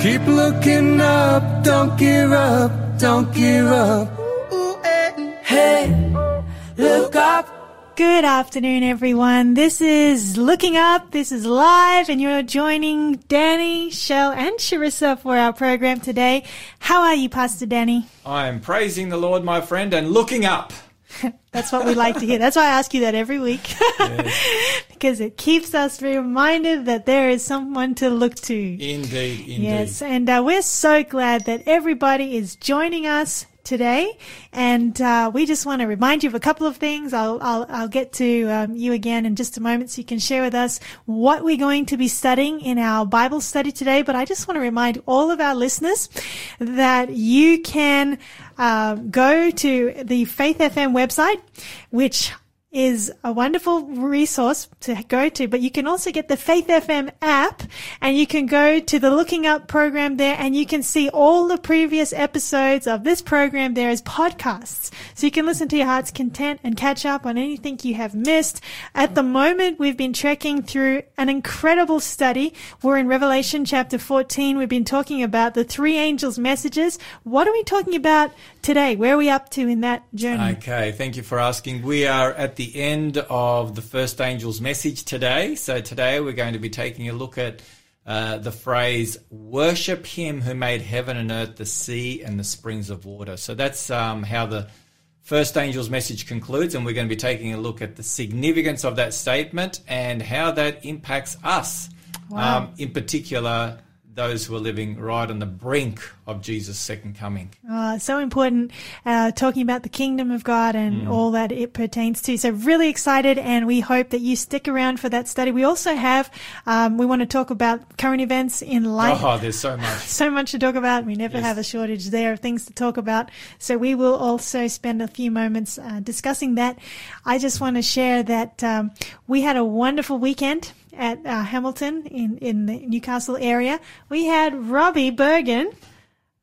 Keep looking up, don't give up, don't give up. Hey, look up. Good afternoon, everyone. This is Looking Up. This is live, and you're joining Danny, Shell, and Sharissa for our program today. How are you, Pastor Danny? I am praising the Lord, my friend, and looking up. That's what we like to hear. That's why I ask you that every week. Because it keeps us reminded that there is someone to look to. Indeed, indeed. Yes, and uh, we're so glad that everybody is joining us today, and uh, we just want to remind you of a couple of things. I'll I'll, I'll get to um, you again in just a moment, so you can share with us what we're going to be studying in our Bible study today. But I just want to remind all of our listeners that you can uh, go to the Faith FM website, which is a wonderful resource to go to, but you can also get the Faith FM app and you can go to the Looking Up program there and you can see all the previous episodes of this program there as podcasts. So you can listen to your heart's content and catch up on anything you have missed. At the moment, we've been trekking through an incredible study. We're in Revelation chapter 14. We've been talking about the three angels' messages. What are we talking about today? Where are we up to in that journey? Okay, thank you for asking. We are at the end of the first angel's message today. So today we're going to be taking a look at uh, the phrase "worship Him who made heaven and earth, the sea and the springs of water." So that's um, how the first angel's message concludes, and we're going to be taking a look at the significance of that statement and how that impacts us, Wow. um, in particular those who are living right on the brink of Jesus' second coming. Oh, so important, uh, talking about the kingdom of God and all that it pertains to. So really excited, and we hope that you stick around for that study. We also have, um, we want to talk about current events in life. Oh, there's so much. So much to talk about. We never Yes. have a shortage there of things to talk about. So we will also spend a few moments uh, discussing that. I just want to share that um, we had a wonderful weekend at uh, Hamilton in in the Newcastle area. We had Robbie Bergen.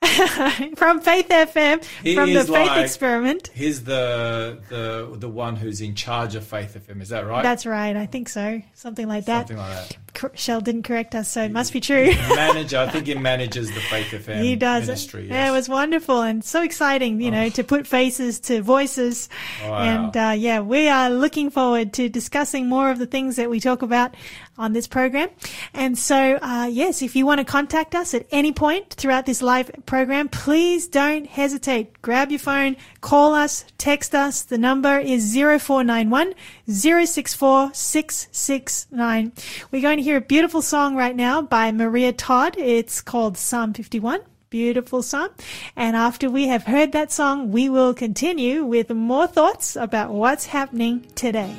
from Faith FM, He from the Faith like- Experiment. He's the the the one who's in charge of Faith FM. Is that right? That's right. I think so. Something like that. something like that. Cor- Shell didn't correct us, so it must be true. Manager, I think he manages the Faith FM. he does. ministry. Yeah, it was wonderful and so exciting, you know, to put faces to voices. Wow. And uh, yeah, we are looking forward to discussing more of the things that we talk about on this program. And so, uh, yes, if you want to contact us at any point throughout this live program, please don't hesitate. Grab your phone, call us, text us. The number is 0491 064 669. We're going to hear a beautiful song right now by Maria Todd. It's called Psalm 51. Beautiful song. And after we have heard that song, we will continue with more thoughts about what's happening today.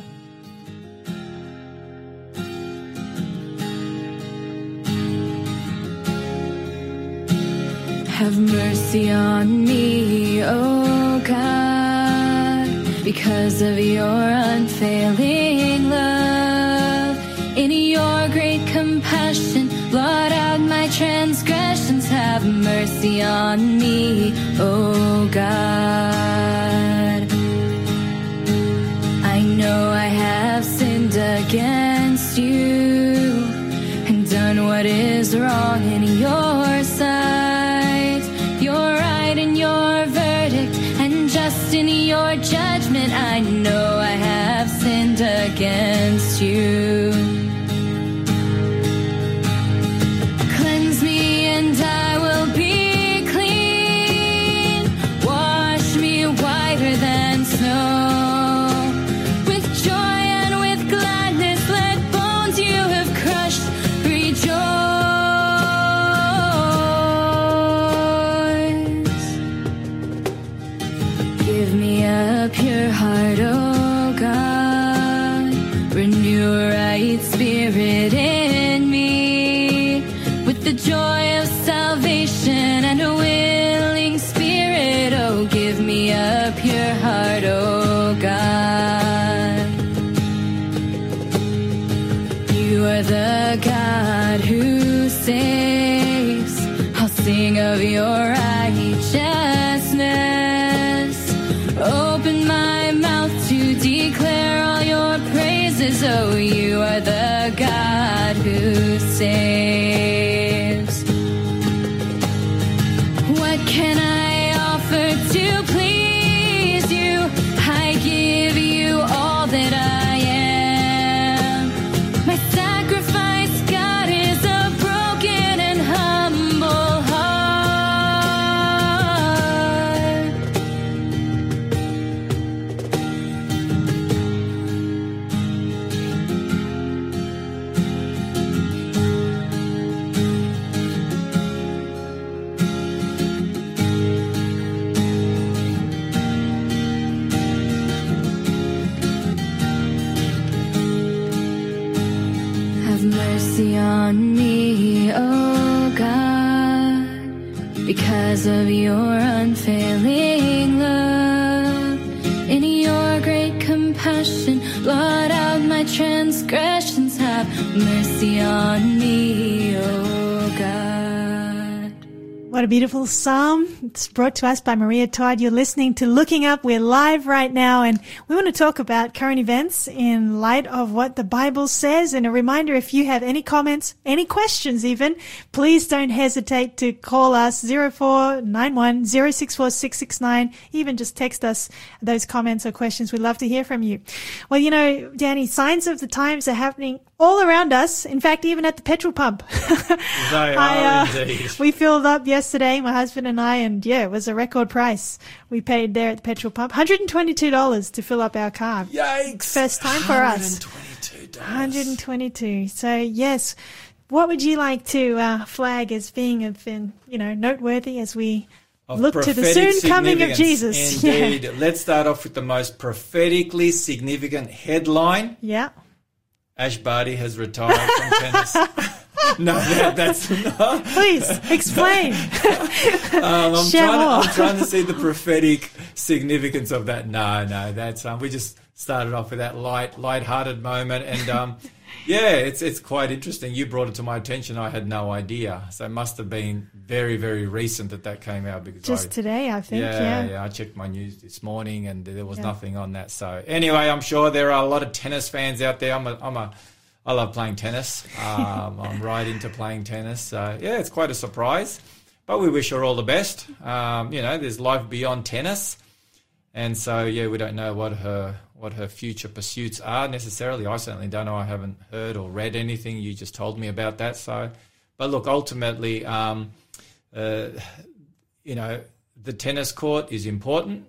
Have mercy on me, O God, because of your unfailing love. In your great compassion, blot out my transgressions. Have mercy on me, O God. I know I have sinned against against What a beautiful psalm. It's brought to us by Maria Todd. You're listening to Looking Up. We're live right now and we want to talk about current events in light of what the Bible says. And a reminder, if you have any comments, any questions even, please don't hesitate to call us 0491 064 669. Even just text us those comments or questions. We'd love to hear from you. Well, you know, Danny, signs of the times are happening all around us. In fact, even at the petrol pump. They are I, uh, indeed. we filled up yesterday, my husband and I, and yeah, it was a record price we paid there at the petrol pump. $122 to fill up our car. Yikes! First time for us. $122. 122. So yes, what would you like to uh, flag as being of, um, you know, noteworthy as we Of look to the soon coming of. Jesus? Indeed. Let's start off with the most prophetically significant headline. Yeah. Ash Barty has retired from tennis. no, that, that's not. Please explain. Um, I'm, trying to. I'm trying to see the prophetic significance of that. No, no, that's um, we just started off with that light, light-hearted moment, and um, yeah, it's it's quite interesting. You brought it to my attention. I had no idea, so it must have been very, very recent that that came out because Just I, today, I think. yeah, Yeah. yeah, I checked my news this morning and there was Yeah. nothing on that. So anyway, I'm sure there are a lot of tennis fans out there. I'm a, I'm a, I love playing tennis. Um, I'm right into playing tennis. So yeah, it's quite a surprise. But we wish her all the best. Um, you know, there's life beyond tennis, and so yeah, we don't know what her what her future pursuits are necessarily. I certainly don't know. I haven't heard or read anything. You just told me about that. So, but look, ultimately. Um, uh, you know, the tennis court is important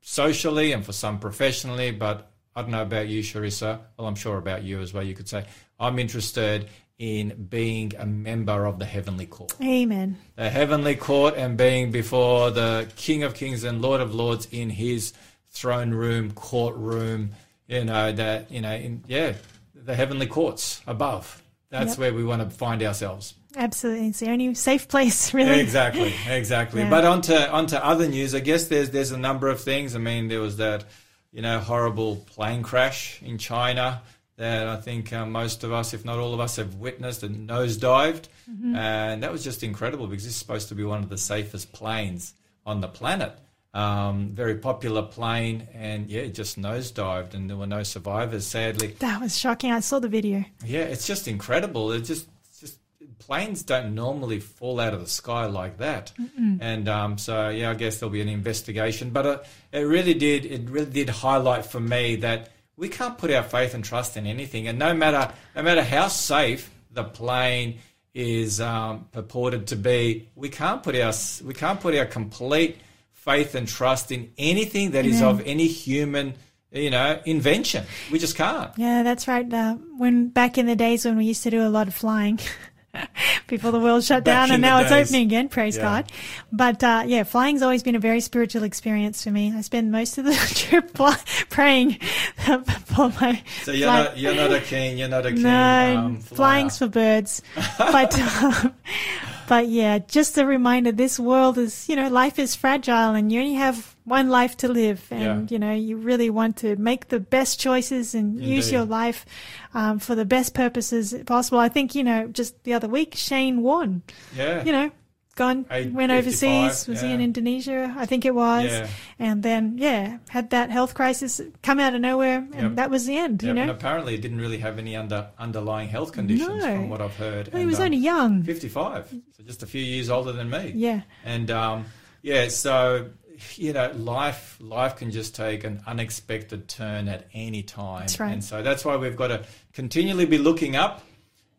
socially and for some professionally, but I don't know about you, Sharissa. Well, I'm sure about you as well. You could say, I'm interested in being a member of the heavenly court. Amen. The heavenly court and being before the King of Kings and Lord of Lords in his throne room, courtroom, you know, that, you know, in, yeah, the heavenly courts above. That's Yep. where we want to find ourselves. Absolutely. It's the only safe place, really. Exactly, exactly. Yeah. But onto onto other news. I guess there's there's a number of things. I mean, there was that you know horrible plane crash in China that I think uh, most of us, if not all of us, have witnessed and nosedived, Mm-hmm. and that was just incredible because this is supposed to be one of the safest planes on the planet. Um, very popular plane, and yeah, it just nosedived, and there were no survivors. Sadly, That was shocking. I saw the video. yeah, it's just incredible. It just planes don't normally fall out of the sky like that, and um, so yeah, I guess there'll be an investigation. But uh, it really did, it really did highlight for me that we can't put our faith and trust in anything, and no matter no matter how safe the plane is um, purported to be, we can't put our we can't put our complete faith and trust in anything that is of any human. You know, invention. We just can't. Yeah, that's right. Uh, when back in the days when we used to do a lot of flying before the world shut down, and now it's days. opening again. Praise Yeah. God! But uh, yeah, flying's always been a very spiritual experience for me. I spend most of the trip praying for my. So you're flight- not you're not a keen you're not a keen no, um, flying's for birds. but um, but yeah, just a reminder: this world is, you know, life is fragile, and you only have one life to live, and Yeah. you know, you really want to make the best choices and use your life um, for the best purposes possible. I think you know, just the other week, Shane Warne. yeah You know. Gone, Age went overseas. Was he in. Indonesia? I think it was. Yeah. And then, yeah, had that health crisis come out of nowhere, and Yep. that was the end. yeah, you and know, apparently it didn't really have any under underlying health conditions No. from what I've heard. he And, was um, only young. 55, so just a few years older than me. Yeah. And um, yeah, so you know, life life can just take an unexpected turn at any time. That's right. And so that's why we've got to continually be looking up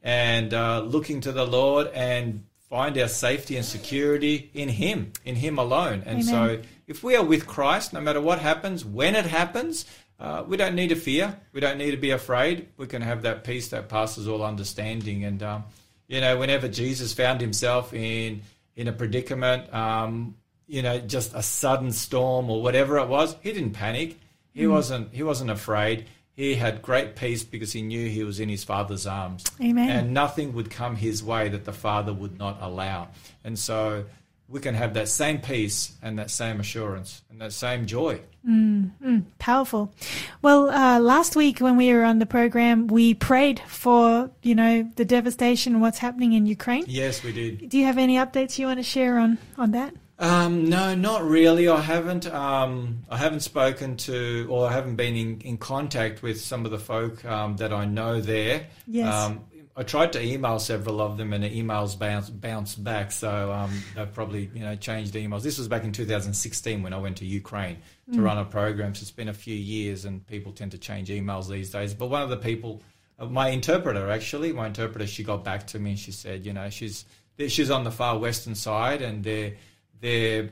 and uh, looking to the Lord and find our safety and security in Him, in Him alone. And so if we are with Christ, no matter what happens, when it happens, uh, we don't need to fear. We don't need to be afraid. We can have that peace that passes all understanding. And um, you know, whenever Jesus found himself in in a predicament, um, you know, just a sudden storm or whatever it was, he didn't panic. He hmm. wasn't. He wasn't afraid. He had great peace because he knew he was in his Father's arms. Amen. And nothing would come his way that the Father would not allow. And so, we can have that same peace and that same assurance and that same joy. Mm, mm, powerful. Well, uh, last week when we were on the program, we prayed for you know the devastation what's happening in Ukraine. Yes, we did. Do you have any updates you want to share on on that? Um, no, not really. I haven't. Um, I haven't spoken to, or I haven't been in, in contact with some of the folk um, that I know there. Yes. Um, I tried to email several of them, and the emails bounced bounced back. So um, they've probably you know changed emails. This was back in 2016 when I went to Ukraine to run a program. So it's been a few years, and people tend to change emails these days. But one of the people, uh, my interpreter actually, my interpreter, she got back to me and she said, you know, she's she's on the far western side, and they're they're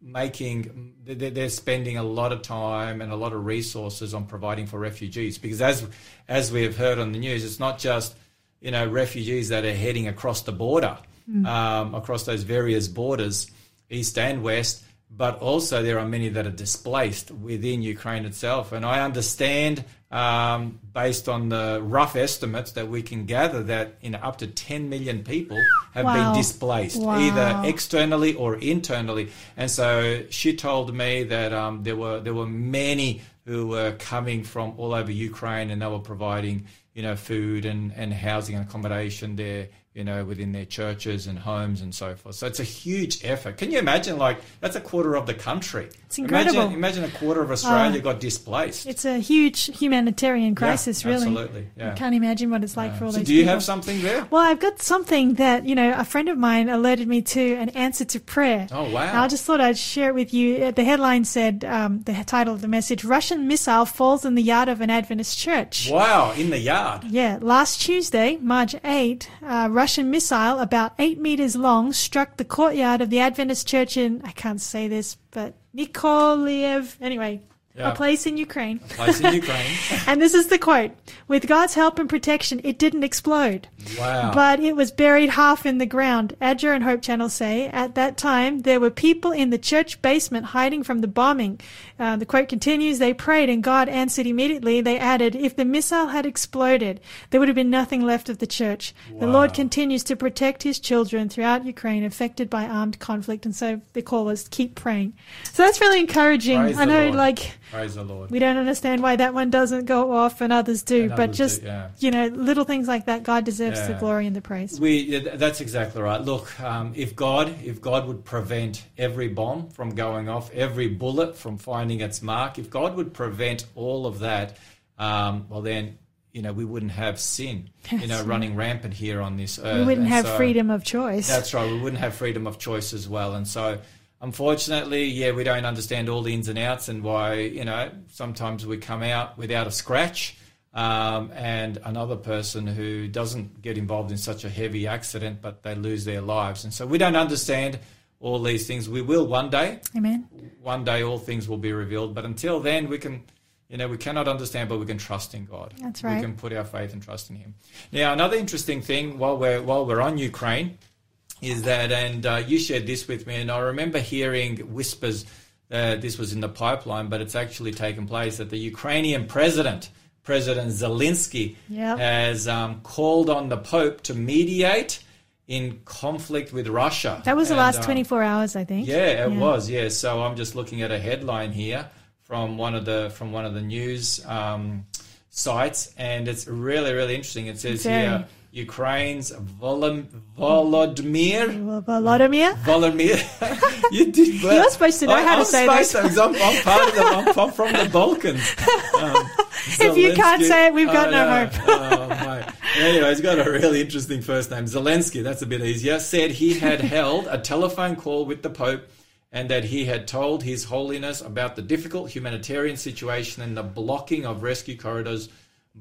making they're, they're spending a lot of time and a lot of resources on providing for refugees. Because as as we have heard on the news it's not just you know refugees that are heading across the border um, across those various borders east and west but also there are many that are displaced within Ukraine itself. And I understand um, based on the rough estimates that we can gather that you know up to 10 million people have Wow. been displaced Wow. either externally or internally. And so she told me that um, there were there were many who were coming from all over Ukraine, and they were providing you know food and, and housing and accommodation there, you know, within their churches and homes and so forth. So it's a huge effort. Can you imagine? Like that's a quarter of the country. It's incredible. Imagine, imagine a quarter of Australia Uh, got displaced. It's a huge humanitarian crisis, Yeah, really. absolutely, yeah. I can't imagine what it's like for all so those do you people. have something there? Well, I've got something that, you know, a friend of mine alerted me to an answer to prayer. Oh, wow. And I just thought I'd share it with you. Uh, The headline said, um, the title of the message, Russian missile falls in the yard of an Adventist church. Wow, in the yard. Yeah, last Tuesday, March 8, a Russian missile about eight meters long struck the courtyard of the Adventist church in, I can't say this, but Nikoliev, anyway, Yeah. a place in Ukraine. Place in Ukraine. And this is the quote With God's help and protection, it didn't explode. Wow. But it was buried half in the ground. ADRA and Hope Channel say at that time there were people in the church basement hiding from the bombing. Uh, the quote continues They prayed and God answered immediately. They added, If the missile had exploded, there would have been nothing left of the church. The Lord continues to protect his children throughout Ukraine affected by armed conflict. And so the call was keep praying. So that's really encouraging. Praise I know, like, Praise the Lord. we don't understand why that one doesn't go off and others do, And but others do, just, yeah. you know, little things like that, God deserves the glory and the praise. We, that's exactly right. Look, um, if God if God would prevent every bomb from going off, every bullet from finding its mark, if God would prevent all of that, um, well then you know we wouldn't have sin, you know, running rampant here on this earth. We wouldn't And have so- freedom of choice. That's right. We wouldn't have freedom of choice as well, and so. Unfortunately, yeah, we don't understand all the ins and outs and why, you know, sometimes we come out without a scratch um, and another person who doesn't get involved in such a heavy accident, but they lose their lives. And so we don't understand all these things. We will one day. Amen. One day all things will be revealed. But until then, we can, you know, we cannot understand, but we can trust in God. That's right. We can put our faith and trust in Him. Now, another interesting thing while we're while we're on Ukraine is that, and uh, you shared this with me, and I remember hearing whispers. Uh, this was in the pipeline, but it's actually taken place that the Ukrainian president, President Zelensky, Yep. has um, called on the Pope to mediate in conflict with Russia. That was the And, last um, 24 hours, I think. yeah, it was. Yeah. So I'm just looking at a headline here from one of the from one of the news um, sites, and it's really really interesting. It says Very. here Ukraine's Volodym- Volodymyr. Volodymyr? Volodymyr, you did. Well. You're supposed to know how to I'm say to, 'cause I'm, I'm part of the. I'm from- from the Balkans. Um, If you can't say it, we've got I no hope. Mate. Anyway, he's got a really interesting first name. Zelensky, that's a bit easier, said he had held a telephone call with the Pope and that he had told His Holiness about the difficult humanitarian situation and the blocking of rescue corridors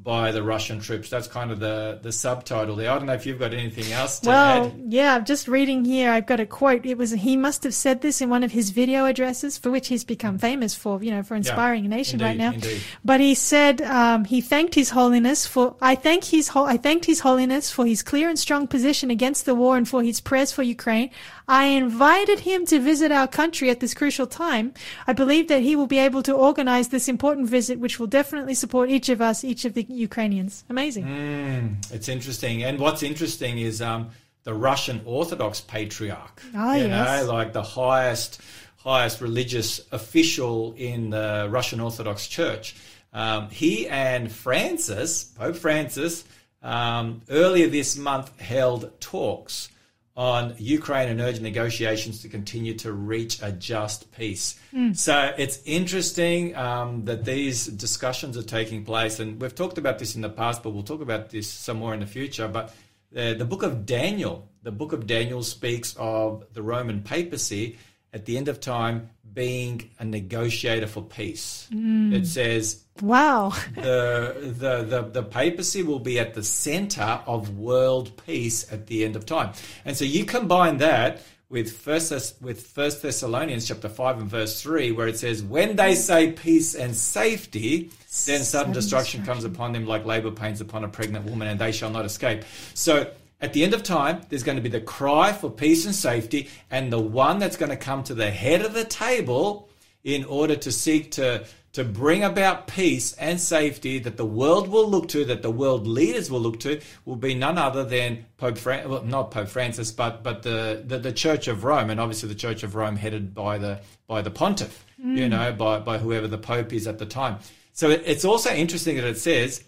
by the Russian troops. That's kind of the, the subtitle there. I don't know if you've got anything else to Well, add. yeah, I'm just reading here. I've got a quote. It was he must have said this in one of his video addresses, for which he's become famous for, you know, for inspiring a nation right now. indeed. But he said um, he thanked His Holiness for. I thank his I thanked His Holiness for his clear and strong position against the war and for his prayers for Ukraine. I invited him to visit our country at this crucial time. I believe that he will be able to organize this important visit, which will definitely support each of us, each of the Ukrainians. Amazing. Mm, it's interesting. And what's interesting is um, the Russian Orthodox patriarch. Oh, you yes. know, like the highest highest religious official in the Russian Orthodox Church. Um, he and Francis, Pope Francis, um, earlier this month held talks on Ukraine and urged negotiations to continue to reach a just peace. So it's interesting um, that these discussions are taking place, and we've talked about this in the past, but we'll talk about this some more in the future. But the, the book of Daniel, the book of Daniel speaks of the Roman papacy at the end of time being a negotiator for peace. Mm. It says Wow. the, the the the papacy will be at the center of world peace at the end of time. And so you combine that with first with First Thessalonians chapter five and verse three, where it says, "When they mm. say peace and safety, then sudden destruction comes upon them like labor pains upon a pregnant woman, and they shall not escape." So. At the end of time, there's going to be the cry for peace and safety, and the one that's going to come to the head of the table in order to seek to to bring about peace and safety that the world will look to, that the world leaders will look to, will be none other than Pope Fran- well, not Pope Francis, but but the, the the Church of Rome, and obviously the Church of Rome headed by the by the Pontiff, you mm. know, by by whoever the Pope is at the time. So it's also interesting that it says.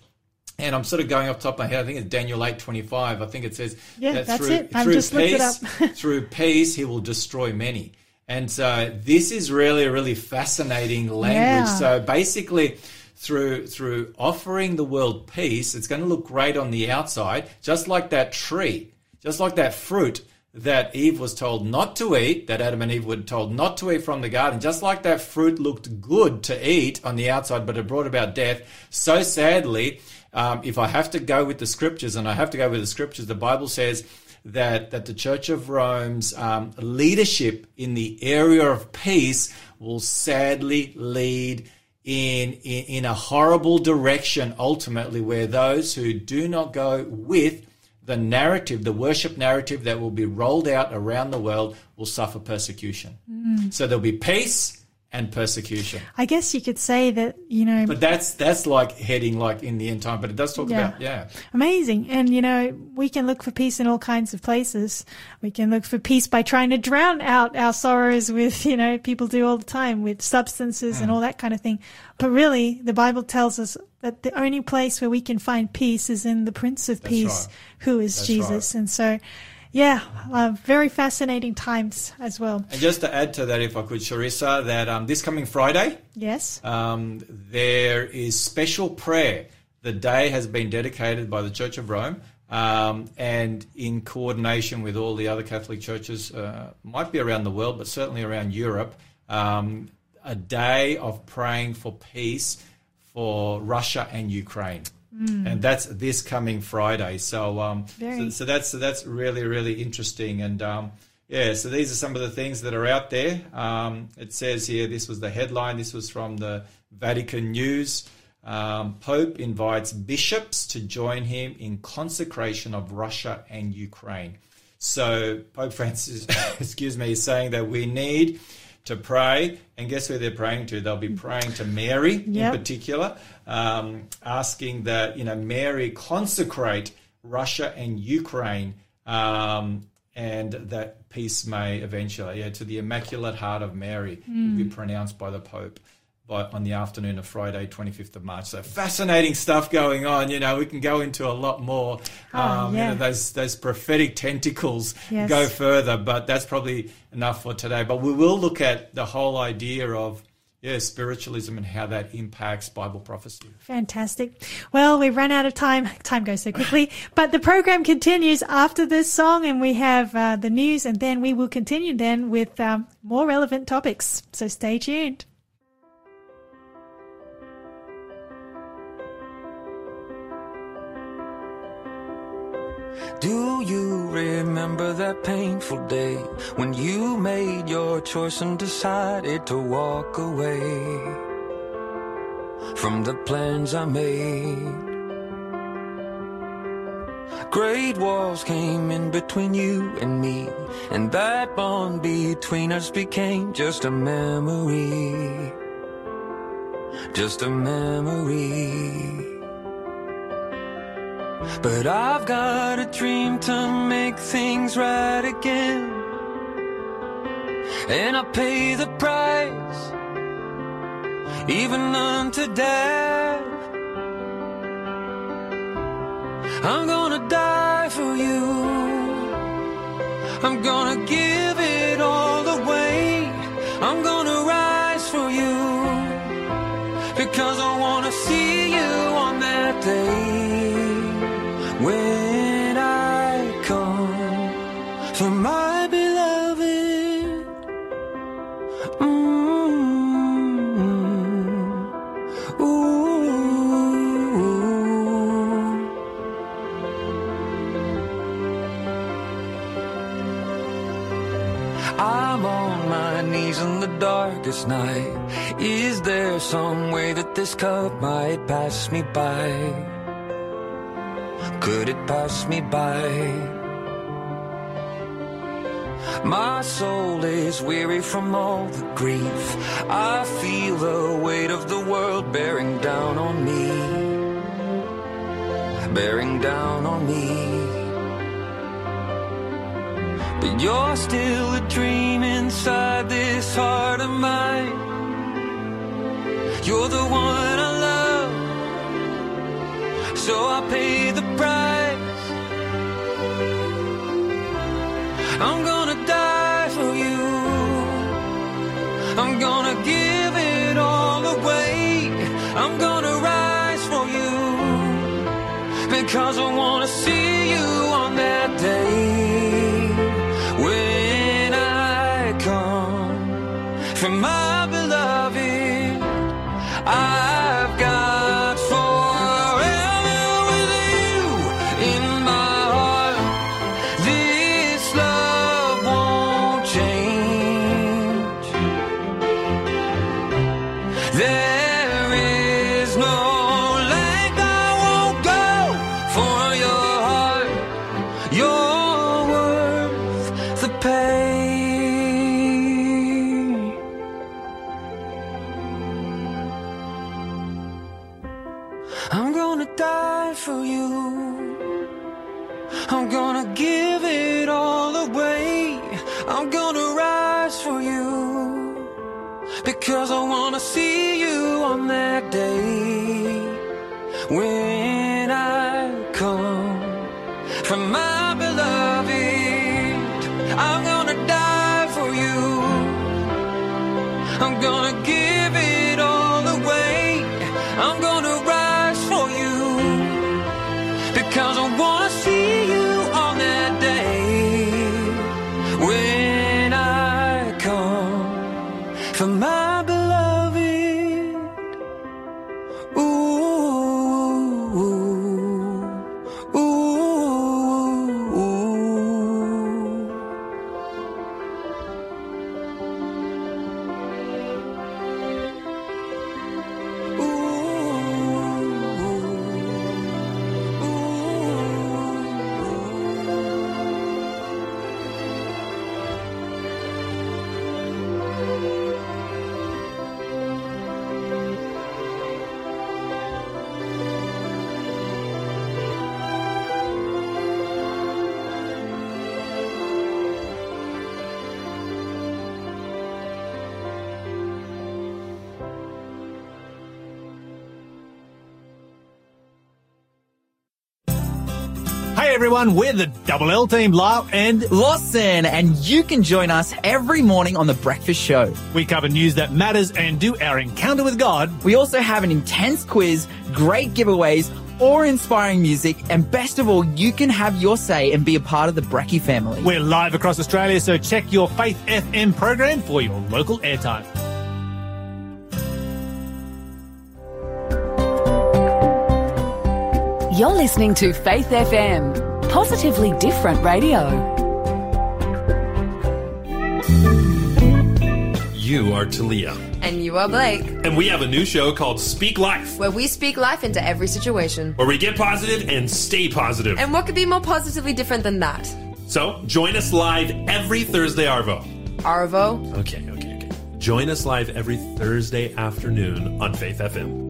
And I'm sort of going off the top of my head. I think it's Daniel eight twenty five. I think it says Yeah, that that's through, it. I've through just peace, up. through peace, he will destroy many. And so this is really a really fascinating language. Yeah. So basically, through through offering the world peace, it's going to look great on the outside, just like that tree, just like that fruit that Eve was told not to eat, that Adam and Eve were told not to eat from the garden, just like that fruit looked good to eat on the outside, but it brought about death. So sadly, um, if I have to go with the scriptures, and I have to go with the scriptures, the Bible says that that the Church of Rome's um, leadership in the area of peace will sadly lead in, in in a horrible direction ultimately, where those who do not go with the narrative, the worship narrative that will be rolled out around the world, will suffer persecution. So there'll be peace and persecution. I guess you could say that, you know, But that's that's like heading like in the end time. But it does talk Yeah. about yeah. Amazing. And, you know, we can look for peace in all kinds of places. We can look for peace by trying to drown out our sorrows with, you know, people do all the time with substances and mm. all that kind of thing. But really, the Bible tells us that the only place where we can find peace is in the Prince of Peace, right. who is That's Jesus. And so, yeah, uh, very fascinating times as well. And just to add to that, if I could, Sharissa, that um, this coming Friday, Yes. um, there is special prayer. The day has been dedicated by the Church of Rome, um, and in coordination with all the other Catholic churches, uh, might be around the world, but certainly around Europe, um, a day of praying for peace for Russia and Ukraine. And that's this coming Friday. So, um, so, so that's so that's really really interesting. And um, yeah, so these are some of the things that are out there. Um, it says here this was the headline. This was from the Vatican News. Um, Pope invites bishops to join him in consecration of Russia and Ukraine. So Pope Francis, excuse me, is saying that we need to pray, and guess who they're praying to? They'll be praying to Mary Yep. in particular, um, asking that you know Mary consecrate Russia and Ukraine, um, and that peace may eventually, yeah, to the Immaculate Heart of Mary, will be pronounced by the Pope. By, on the afternoon of Friday, 25th of March. So fascinating stuff going on. You know, we can go into a lot more. Oh, um, yeah. You know, those those prophetic tentacles Yes. go further, but that's probably enough for today. But we will look at the whole idea of yeah, spiritualism and how that impacts Bible prophecy. Fantastic. Well, we've run out of time. Time goes so quickly, but the program continues after this song and we have uh, the news and then we will continue then with um, more relevant topics. So stay tuned. Do you remember that painful day when you made your choice and decided to walk away from the plans I made? Great walls came in between you and me, and that bond between us became just a memory. Just a memory. But I've got a dream to make things right again. And I pay the price, even unto death. I'm gonna die for you. I'm gonna give darkest night. Is there some way that this cup might pass me by? Could it pass me by? My soul is weary from all the grief. I feel the weight of the world bearing down on me. Bearing down on me. But you're still a dream inside this heart of mine. You're the one I love, so I pay the everyone, we're the Double L team, Lyle, and Lawson, and you can join us every morning on The Breakfast Show. we cover news that matters and do our encounter with God. We also have an intense quiz, great giveaways, or inspiring music, and best of all, you can have your say and be a part of the Brecky family. We're live across Australia, so check your Faith FM program for your local airtime. You're listening to Faith FM, positively different radio. You are Talia. And you are Blake, And we have a new show called Speak Life, where we speak life into every situation. where we get positive and stay positive. And what could be more positively different than that? so join us live every Thursday, Arvo. Arvo, Okay, okay, okay. Join us live every Thursday afternoon on Faith FM.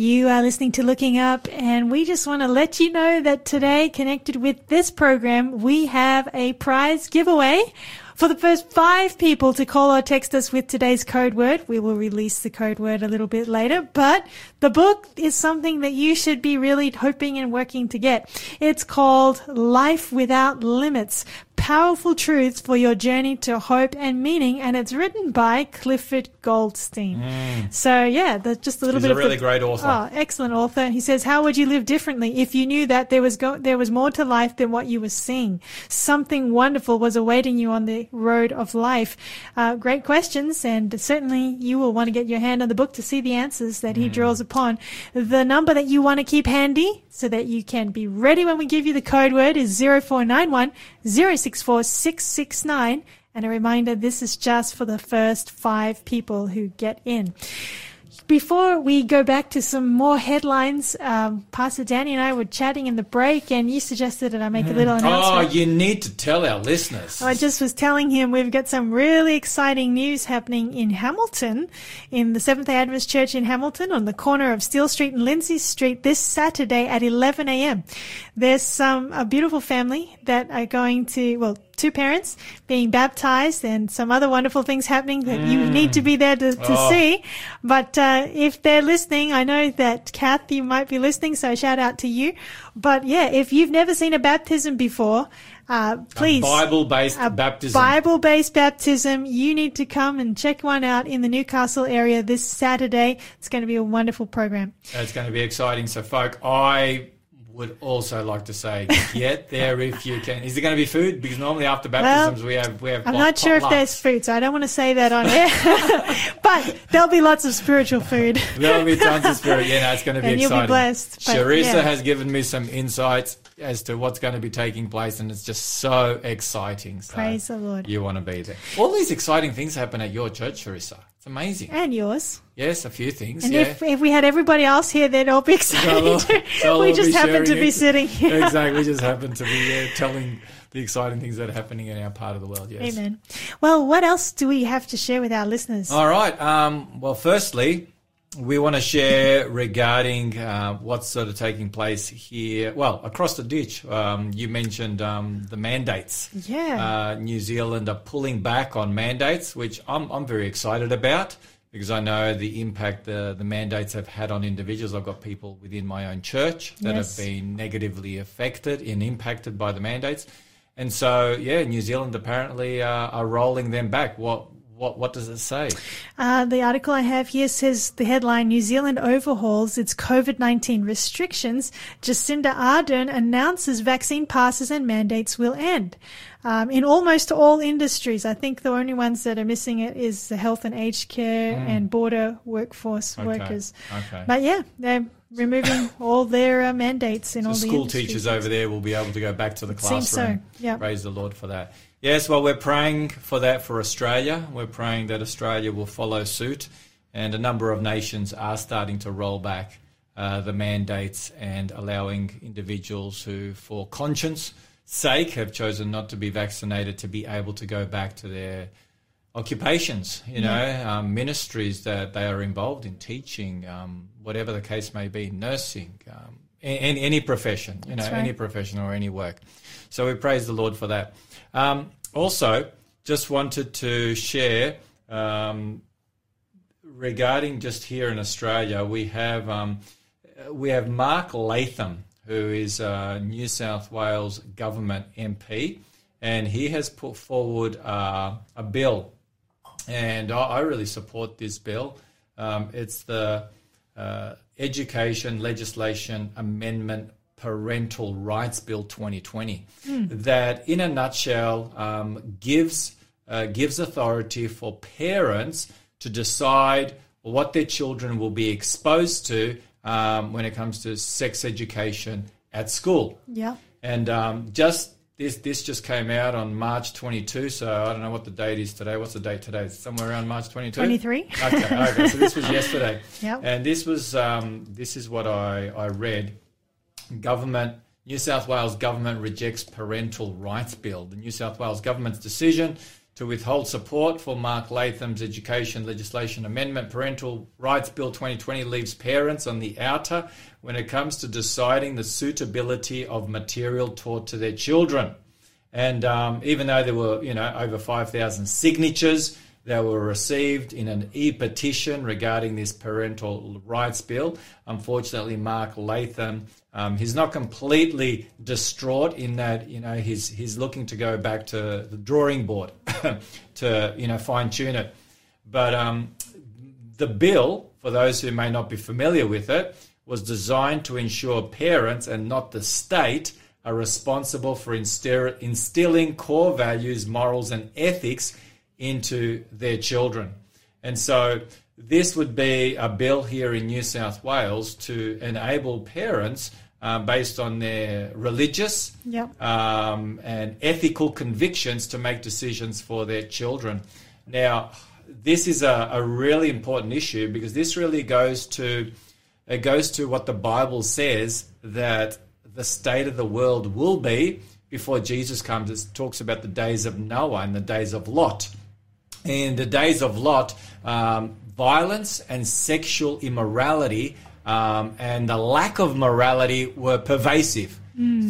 You are listening to Looking Up, and we just want to let you know that today, connected with this program, we have a prize giveaway. For the first five people to call or text us with today's code word, we will release the code word a little bit later, but the book is something that you should be really hoping and working to get. It's called Life Without Limits. Powerful truths for your journey to hope and meaning, and it's written by Clifford Goldstein. So yeah, that's just a little He's bit a of really the- great author. Oh, excellent author. He says, "How would you live differently if you knew that there was go- there was more to life than what you were seeing? Something wonderful was awaiting you on the road of life." Uh, great questions, and certainly you will want to get your hand on the book to see the answers that he Mm. draws upon. The number that you want to keep handy so that you can be ready when we give you the code word is 0491 064 669. And a reminder, this is just for the first five people who get in. Before we go back to some more headlines, um, Pastor Danny and I were chatting in the break, and you suggested that I make a little announcement. Oh, you need to tell our listeners. I just was telling him we've got some really exciting news happening in Hamilton, in the Seventh day Adventist Church in Hamilton, on the corner of Steel Street and Lindsay Street this Saturday at 11 a.m. There's some a beautiful family that are going to well. Two parents being baptized and some other wonderful things happening that you need to be there to, to Oh. see. But uh, if they're listening, I know that Kath, you might be listening, so shout out to you. But yeah, if you've never seen a baptism before, uh, please. Bible-based baptism. Bible-based baptism. You need to come and check one out in the Newcastle area this Saturday. It's going to be a wonderful program. It's going to be exciting. So, folk, I would also like to say, get there if you can. Is there going to be food? Because normally after baptisms we have we have. I'm not sure if there's food, so I don't want to say that on air. but there'll be lots of spiritual food. There'll be tons of spirit. Yeah, no, it's going to be And you'll be exciting. blessed, but, Sharissa yeah. has given me some insights as to what's going to be taking place, and it's just so exciting. So Praise the Lord. You want to be there. All these exciting things happen at your church, Sharissa. Amazing. And yours. Yes, a few things. And yeah. if, if we had everybody else here, they'd all be excited all-. We just happen to sharing be sitting here. exactly. We just happen to be there telling the exciting things that are happening in our part of the world. Yes. Amen. Well, what else do we have to share with our listeners? All right. Um, well, firstly, we want to share regarding uh, what's sort of taking place here. Well, across the ditch, um, you mentioned um, the mandates. Yeah. Uh, New Zealand are pulling back on mandates, which I'm, I'm very excited about because I know the impact the, the mandates have had on individuals. I've got people within my own church that Yes. have been negatively affected and impacted by the mandates. And so, yeah, New Zealand apparently uh, are rolling them back. What what what does it say? Uh, the article I have here says the headline New Zealand overhauls its COVID 19 restrictions. Jacinda Ardern announces vaccine passes and mandates will end. Um, in almost all industries, I think the only ones that are missing it is the health and aged care and border workforce. Okay, workers. okay. But yeah, they're removing all their uh, mandates in So all the school teachers over there will be able to go back to the classroom. seems so, yeah. Praise the Lord for that. Yes, well, we're praying for that for Australia. We're praying that Australia will follow suit, and a number of nations are starting to roll back uh, the mandates and allowing individuals who, for conscience sake, have chosen not to be vaccinated to be able to go back to their occupations, you know, um, ministries that they are involved in, teaching, um, whatever the case may be, nursing, um, any, any profession, you know, right. any profession or any work. So we praise the Lord for that. Um, also, just wanted to share um, regarding just here in Australia, we have um, we have Mark Latham, who is a New South Wales government MP, and he has put forward uh, a bill, and I, I really support this bill. Um, it's the uh, Education Legislation Amendment Parental Rights Bill 2020, that, in a nutshell, um, gives uh, gives authority for parents to decide what their children will be exposed to um, when it comes to sex education at school. Yeah. And um, just this this just came out on March 22. So I don't know what the date is today. What's the date today? Somewhere around March 22. 23. Okay, okay. So this was yesterday. Yep. And this was um, this is what I I read. Government New South Wales government rejects parental rights bill. The New South Wales government's decision to withhold support for Mark Latham's education legislation amendment parental rights bill 2020 leaves parents on the outer when it comes to deciding the suitability of material taught to their children. And um, even though there were, you know, over 5,000 signatures that were received in an e-petition regarding this parental rights bill, unfortunately, Mark Latham, um, he's not completely distraught in that, you know, he's he's looking to go back to the drawing board to, you know, fine tune it. But um, the bill, for those who may not be familiar with it, was designed to ensure parents and not the state are responsible for instill- instilling core values, morals, and ethics into their children. And so this would be a bill here in New South Wales to enable parents, uh, based on their religious Yep. um, and ethical convictions, to make decisions for their children. Now, this is a, a really important issue because this really goes to it goes to what the Bible says that the state of the world will be before Jesus comes. It talks about the days of Noah and the days of Lot. In the days of Lot, um, violence and sexual immorality um, and the lack of morality were pervasive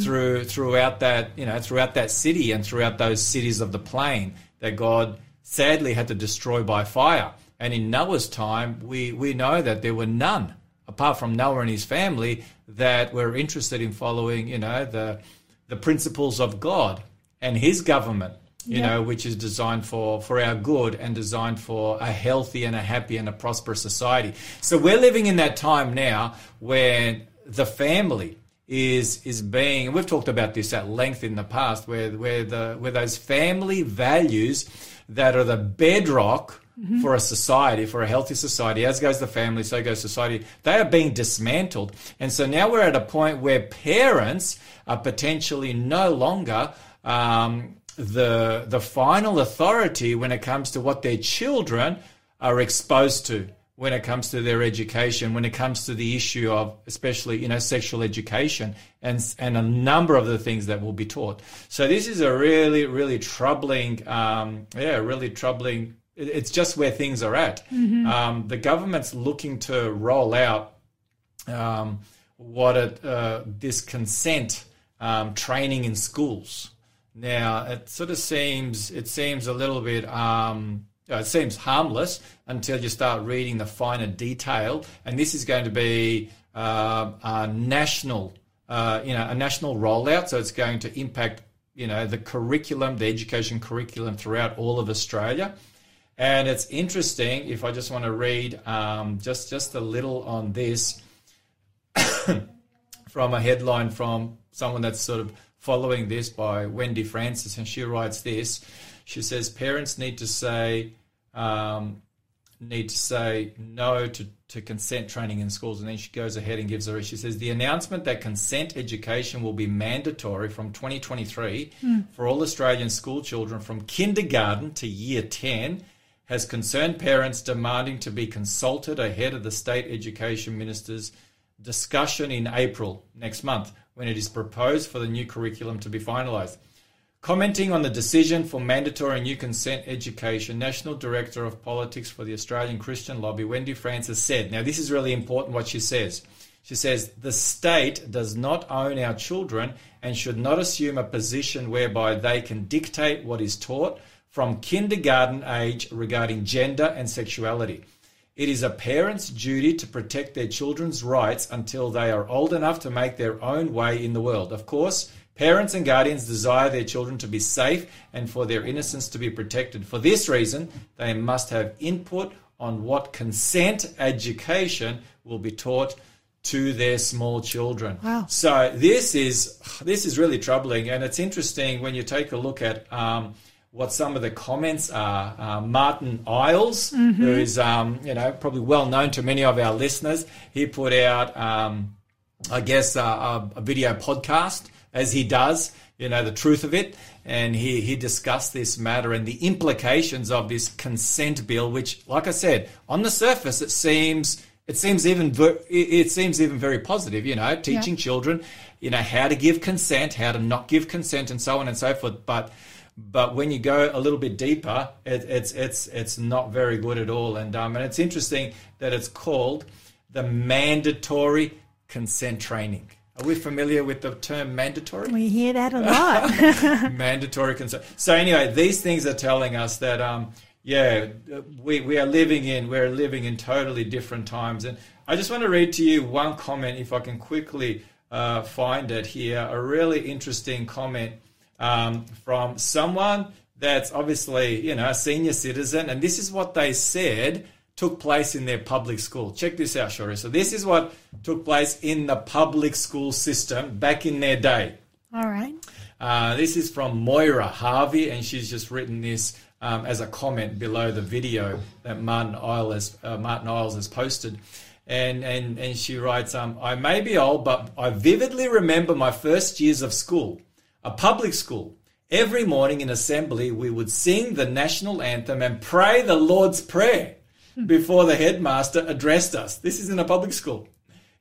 through throughout that you know throughout that city and throughout those cities of the plain that God sadly had to destroy by fire. And in Noah's time, we we know that there were none apart from Noah and his family that were interested in following you know the the principles of God and His government you Yeah. know, which is designed for, for our good and designed for a healthy and a happy and a prosperous society. So we're living in that time now where the family is is being and we've talked about this at length in the past where where the where those family values that are the bedrock for a society, for a healthy society, as goes the family, so goes society, they are being dismantled. And so now we're at a point where parents are potentially no longer um, the the final authority when it comes to what their children are exposed to when it comes to their education when it comes to the issue of especially you know sexual education and and a number of the things that will be taught. So this is a really really troubling um, yeah really troubling it's just where things are at. Um, the government's looking to roll out um, what it, uh, this consent um, training in schools. Now it sort of seems it seems a little bit um, uh, it seems harmless until you start reading the finer detail, and this is going to be uh, a national uh, you know a national rollout, so it's going to impact you know the curriculum, the education curriculum throughout all of Australia. And it's interesting if I just want to read um, just just a little on this from a headline from someone that's sort of following this by Wendy Francis, and she writes this. She says parents need to say um, need to say no to, to consent training in schools, and then she goes ahead and gives her. She says the announcement that consent education will be mandatory from 2023 for all Australian school children from kindergarten to year 10 has concerned parents demanding to be consulted ahead of the state education minister's discussion in April next month when it is proposed for the new curriculum to be finalised. Commenting on the decision for mandatory new consent education, National Director of Politics for the Australian Christian Lobby, Wendy Francis, said, Now, this is really important what she says. She says, The state does not own our children and should not assume a position whereby they can dictate what is taught from kindergarten age regarding gender and sexuality. It is a parent's duty to protect their children's rights until they are old enough to make their own way in the world. Of course, parents and guardians desire their children to be safe and for their innocence to be protected. For this reason, they must have input on what consent education will be taught to their small children. Wow. So this is this is really troubling, and it's interesting when you take a look at um, what some of the comments are. Uh, Martyn Iles, who is um, you know probably well known to many of our listeners, he put out um, I guess uh, a, a video podcast as he does. You know the truth of it, and he he discussed this matter and the implications of this consent bill, which, like I said, on the surface it seems it seems even ver- it it seems even very positive. You know, teaching children, you know, how to give consent, how to not give consent, and so on and so forth. But but when you go a little bit deeper, it, it's it's it's not very good at all. And um, and it's interesting that it's called the mandatory consent training. Are we familiar with the term mandatory? We hear that a lot. mandatory consent. So anyway, these things are telling us that um, yeah, we we are living in we're living in totally different times. And I just want to read to you one comment, if I can quickly uh, find it here. A really interesting comment um, from someone that's obviously you know a senior citizen, and this is what they said took place in their public school. Check this out, Shori. So this is what took place in the public school system back in their day. All right. Uh, this is from Moira Harvey, and she's just written this um, as a comment below the video that Martyn Iles has, uh, Martyn Iles has posted. And, and, and she writes, um, I may be old, but I vividly remember my first years of school, a public school. Every morning in assembly, we would sing the national anthem and pray the Lord's Prayer hmm. before the headmaster addressed us. This is in a public school.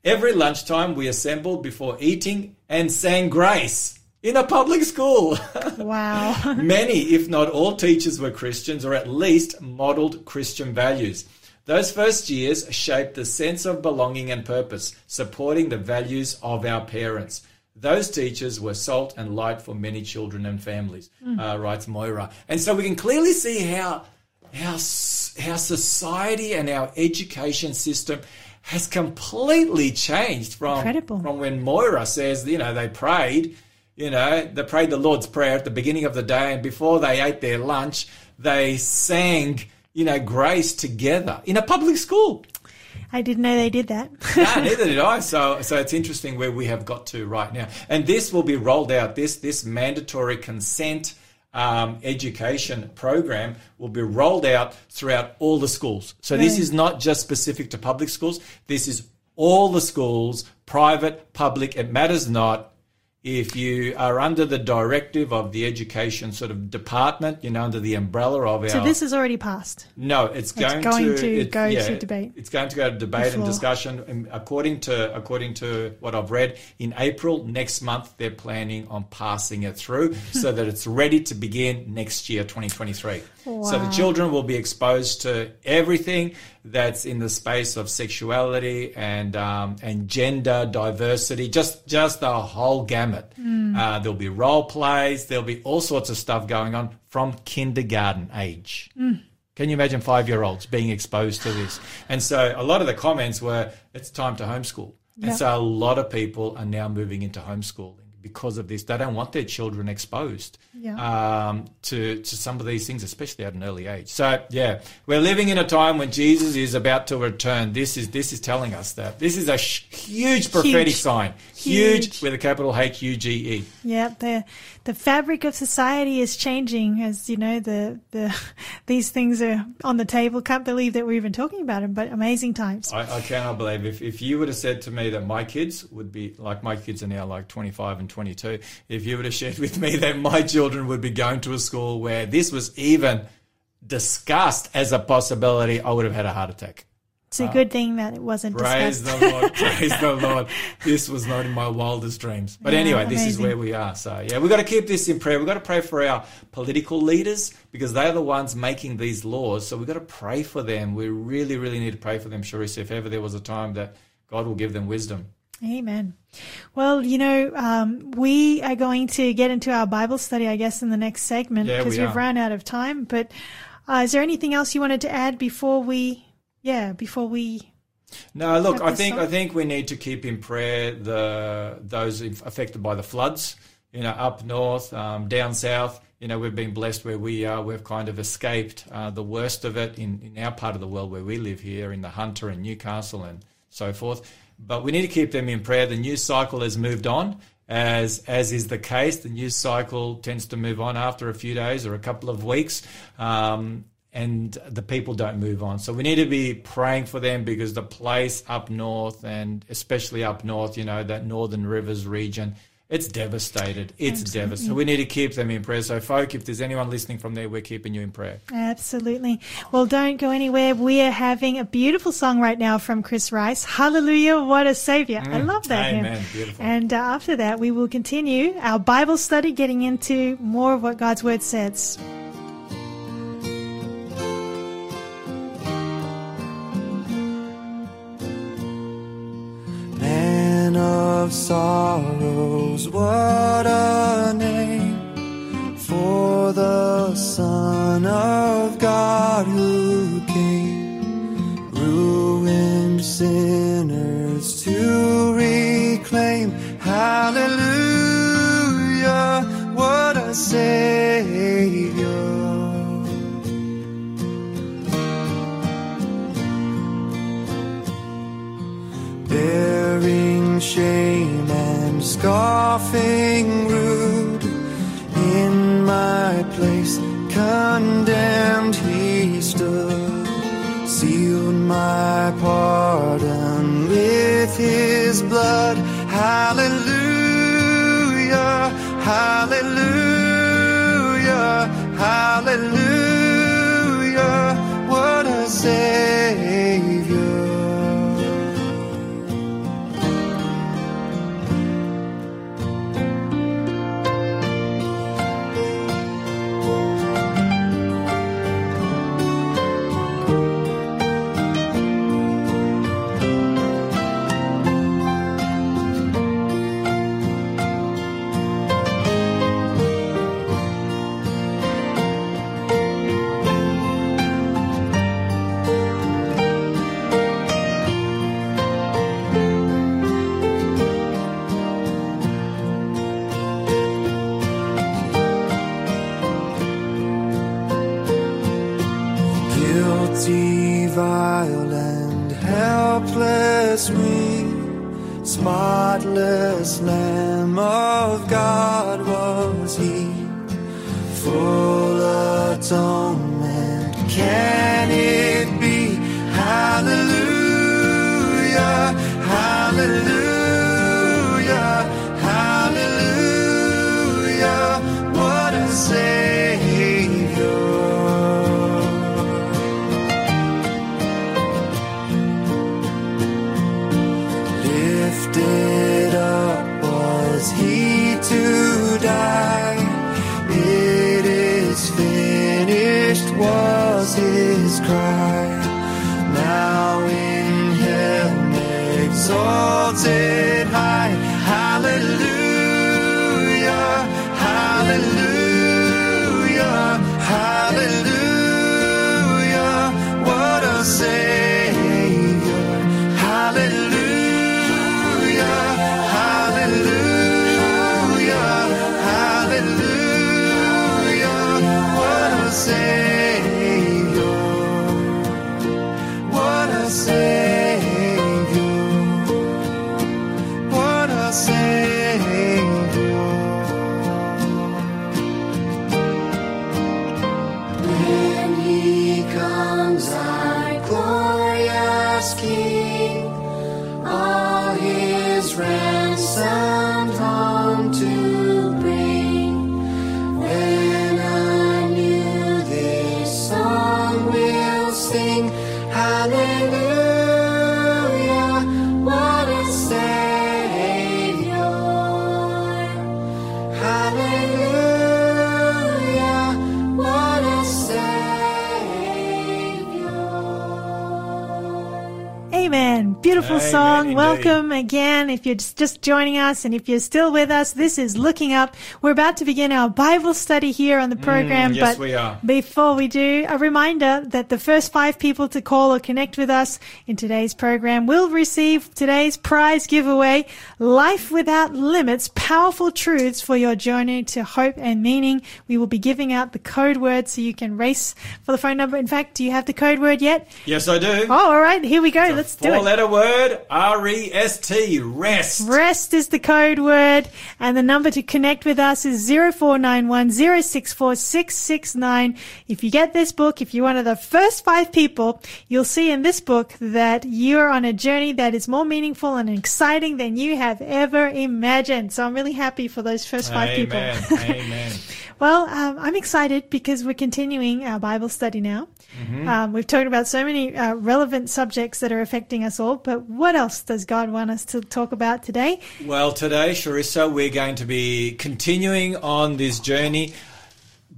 Every lunchtime, we assembled before eating and sang grace in a public school. Wow. Many, if not all, teachers were Christians or at least modeled Christian values. Those first years shaped the sense of belonging and purpose, supporting the values of our parents. Those teachers were salt and light for many children and families, uh, writes Moira. And so we can clearly see how, how, how society and our education system has completely changed from, Incredible. from when Moira says, you know, they prayed, you know, they prayed the Lord's Prayer at the beginning of the day, and before they ate their lunch, they sang, you know, grace together in a public school. I didn't know they did that. no, neither did I. So, so it's interesting where we have got to right now, and this will be rolled out. This this mandatory consent um, education program will be rolled out throughout all the schools. So this is not just specific to public schools. This is all the schools, private, public. It matters not. If you are under the directive of the education sort of department, you know, under the umbrella of our so this is already passed. no, it's going, going to, to it- go yeah, to debate. It's going to go to debate and discussion. And according to according to what I've read, in April next month they're planning on passing it through so that it's ready to begin next year, 2023. So the children will be exposed to everything that's in the space of sexuality and um, and gender diversity, just just the whole gamut. Hmm. Uh, there'll be role plays. There'll be all sorts of stuff going on from kindergarten age. Hmm. Can you imagine five year olds being exposed to this? And so a lot of the comments were, it's time to homeschool. And so a lot of people are now moving into homeschooling because of this. They don't want their children exposed Yeah. um, to, to some of these things, especially at an early age. So, yeah, we're living in a time when Jesus is about to return. This is, this is telling us that. This is a sh- huge prophetic Huge. sign. Huge. Huge. with a capital H U G E. Yeah, the the fabric of society is changing as you know the the these things are on the table. Can't believe that we're even talking about them, but amazing times. I, I cannot believe if, if you would have said to me that my kids would be like my kids are now like 25 and 22 if you would have shared with me that my children would be going to a school where this was even discussed as a possibility i would have had a heart attack It's a good thing that it wasn't praise discussed. the lord praise the lord. This was not in my wildest dreams. But Yeah, anyway this is where we are. So yeah we've got to keep this in prayer. We've got to pray for our political leaders because they're the ones making these laws. So we've got to pray for them. We really really need to pray for them Charissa, if ever there was a time that god will give them wisdom. Amen. Well, you know, um, we are going to get into our Bible study, I guess, in the next segment Yeah, because we we've run out of time. But uh, is there anything else you wanted to add before we, yeah, before we? No, look, I think up. I think we need to keep in prayer the those affected by the floods. You know, up north, um, down south. You know, we've been blessed where we are. We've kind of escaped uh, the worst of it in, in our part of the world where we live here in the Hunter and Newcastle and so forth. But we need to keep them in prayer. The news cycle has moved on, as as is the case. The news cycle tends to move on after a few days or a couple of weeks. Um, and the people don't move on. So we need to be praying for them because the place up north and especially up north, you know, that Northern Rivers region, it's devastated. It's devastated. So we need to keep them in prayer. So, folk, if there's anyone listening from there, we're keeping you in prayer. Absolutely. Well, don't go anywhere. We are having a beautiful song right now from Chris Rice. Hallelujah, what a savior. I love that hymn. Amen. Beautiful. And uh, after that, we will continue our Bible study, getting into more of what God's Word says. Of sorrows, what a name for the Son of God who came, ruined sinners to reclaim. Hallelujah, what a Savior. bearing shame scoffing rude. In my place, condemned he stood, sealed my pardon with his blood. Hallelujah, hallelujah, hallelujah. What a savior. Spotless Lamb of God was He, full atonement. Can it be? Hallelujah, hallelujah, exalted high. Again. If you're just just joining us and if you're still with us, this is Looking Up. We're about to begin our Bible study here on the program. Mm, yes, but we are. before we do, a reminder that the first five people to call or connect with us in today's program will receive today's prize giveaway, Life Without Limits, Powerful Truths for Your Journey to Hope and Meaning. We will be giving out the code word so you can race for the phone number. In fact, do you have the code word yet? Yes, I do. Oh, all right. Here we go. Let's do it. Four letter word R E S T, rest. Rest is the code word, and the number to connect with us is 0491 064 669. If you get this book, if you're one of the first five people, you'll see in this book that you're on a journey that is more meaningful and exciting than you have ever imagined. So I'm really happy for those first five Amen. people. Amen. Well, um, I'm excited because we're continuing our Bible study now. Um, we've talked about so many uh, relevant subjects that are affecting us all, but what else does God want us to talk about today? Well, today, Sharissa, we're going to be continuing on this journey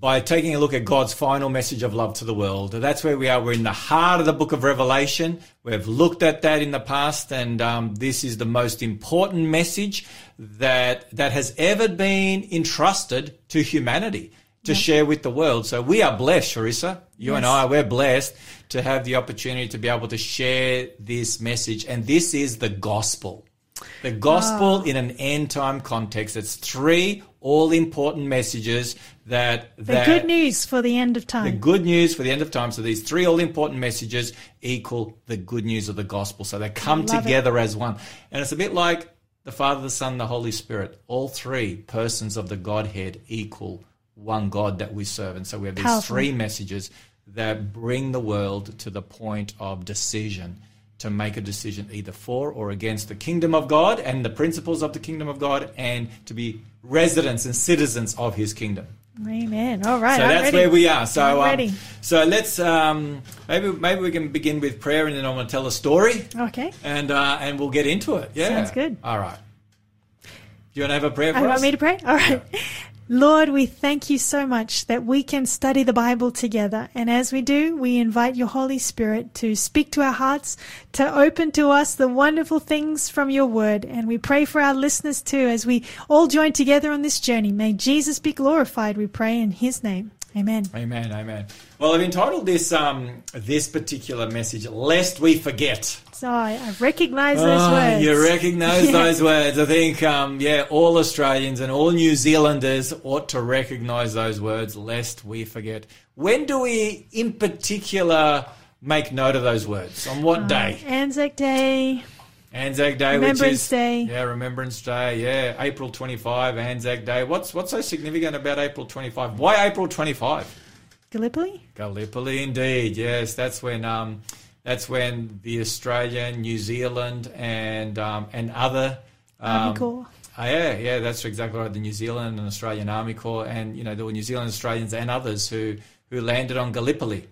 by taking a look at God's final message of love to the world. That's where we are. We're in the heart of the book of Revelation. We've looked at that in the past, and um, this is the most important message that that has ever been entrusted to humanity to share with the world. So we are blessed, Sharissa. You and I, we're blessed to have the opportunity to be able to share this message, and this is the gospel. The gospel in an end time context. It's three all important messages that The that good news for the end of time. the good news for the end of time. So these three all important messages equal the good news of the gospel. So they come Love it. together as one. And it's a bit like the Father, the Son, the Holy Spirit. All three persons of the Godhead equal one God that we serve. And so we have these Powerful. three messages that bring the world to the point of decision to make a decision either for or against the kingdom of God and the principles of the kingdom of God and to be residents and citizens of his kingdom. Amen. All right. So I'm that's ready. where we are. So um, so let's um, maybe maybe we can begin with prayer and then I'm going to tell a story Okay. and uh, and we'll get into it. Yeah, Sounds good. All right. Do you want to have a prayer for Oh, you us? want me to pray? All right. Lord, we thank you so much that we can study the Bible together. And as we do, we invite your Holy Spirit to speak to our hearts, to open to us the wonderful things from your word. And we pray for our listeners too as we all join together on this journey. May Jesus be glorified, we pray in his name. Amen. Amen, amen. Well, I've entitled this um, this particular message "Lest We Forget." So I, I recognize those Oh, words. You recognise Yeah. those words. I think, um, yeah, all Australians and all New Zealanders ought to recognise those words, lest we forget. When do we, in particular, make note of those words? On what day? Anzac Day. Anzac Day, which Remembrance is Day. yeah, Remembrance Day, yeah, April twenty five, Anzac Day. What's what's so significant about April twenty five? Why April twenty five? Gallipoli? Gallipoli, indeed. Yes, that's when um, that's when the Australian, New Zealand, and um, and other um, Army Corps. Oh, yeah, yeah, that's exactly right. The New Zealand and Australian Army Corps, and you know there were New Zealand Australians and others who who landed on Gallipoli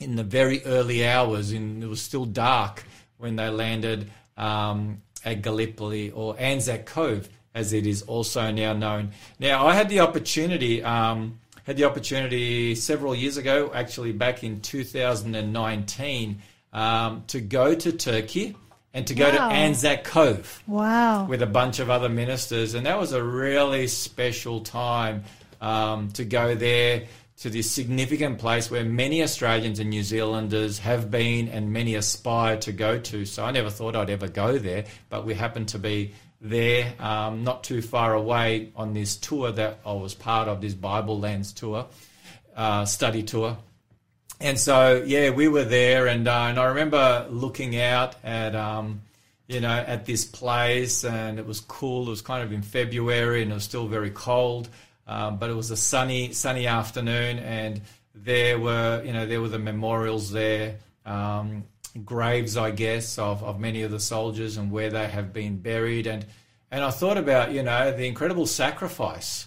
in the very early hours. In it was still dark when they landed um, at Gallipoli or Anzac Cove, as it is also now known. Now, I had the opportunity. Um, had the opportunity several years ago, actually back in 2019, um, to go to Turkey and to go to Anzac Cove Wow. with a bunch of other ministers, and that was a really special time um, to go there to this significant place where many Australians and New Zealanders have been and many aspire to go to. So I never thought I'd ever go there, but we happened to be there, um, not too far away on this tour that I was part of, this Bible Lands tour, uh, study tour. And so, yeah, we were there, and uh, and I remember looking out at um, you know at this place, and it was cool. It was kind of in February, and it was still very cold, um, but it was a sunny sunny afternoon, and there were you know there were the memorials there, um, graves, I guess, of, of many of the soldiers and where they have been buried, and and I thought about you know the incredible sacrifice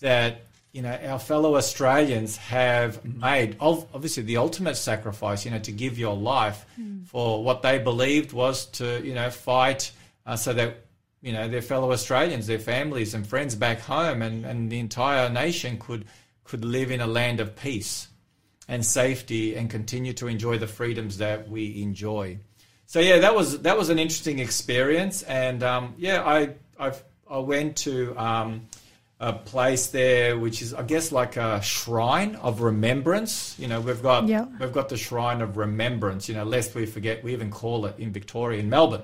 that you know our fellow Australians have made. Of obviously the ultimate sacrifice, you know, to give your life for what they believed was to you know fight uh, so that you know their fellow Australians, their families and friends back home, and, and the entire nation could could live in a land of peace and safety and continue to enjoy the freedoms that we enjoy. So yeah, that was that was an interesting experience, and um, yeah, I i I went to um, a place there which is I guess like a shrine of remembrance. You know, we've got Yeah. we've got the shrine of remembrance. You know, lest we forget, we even call it in Victoria, in Melbourne.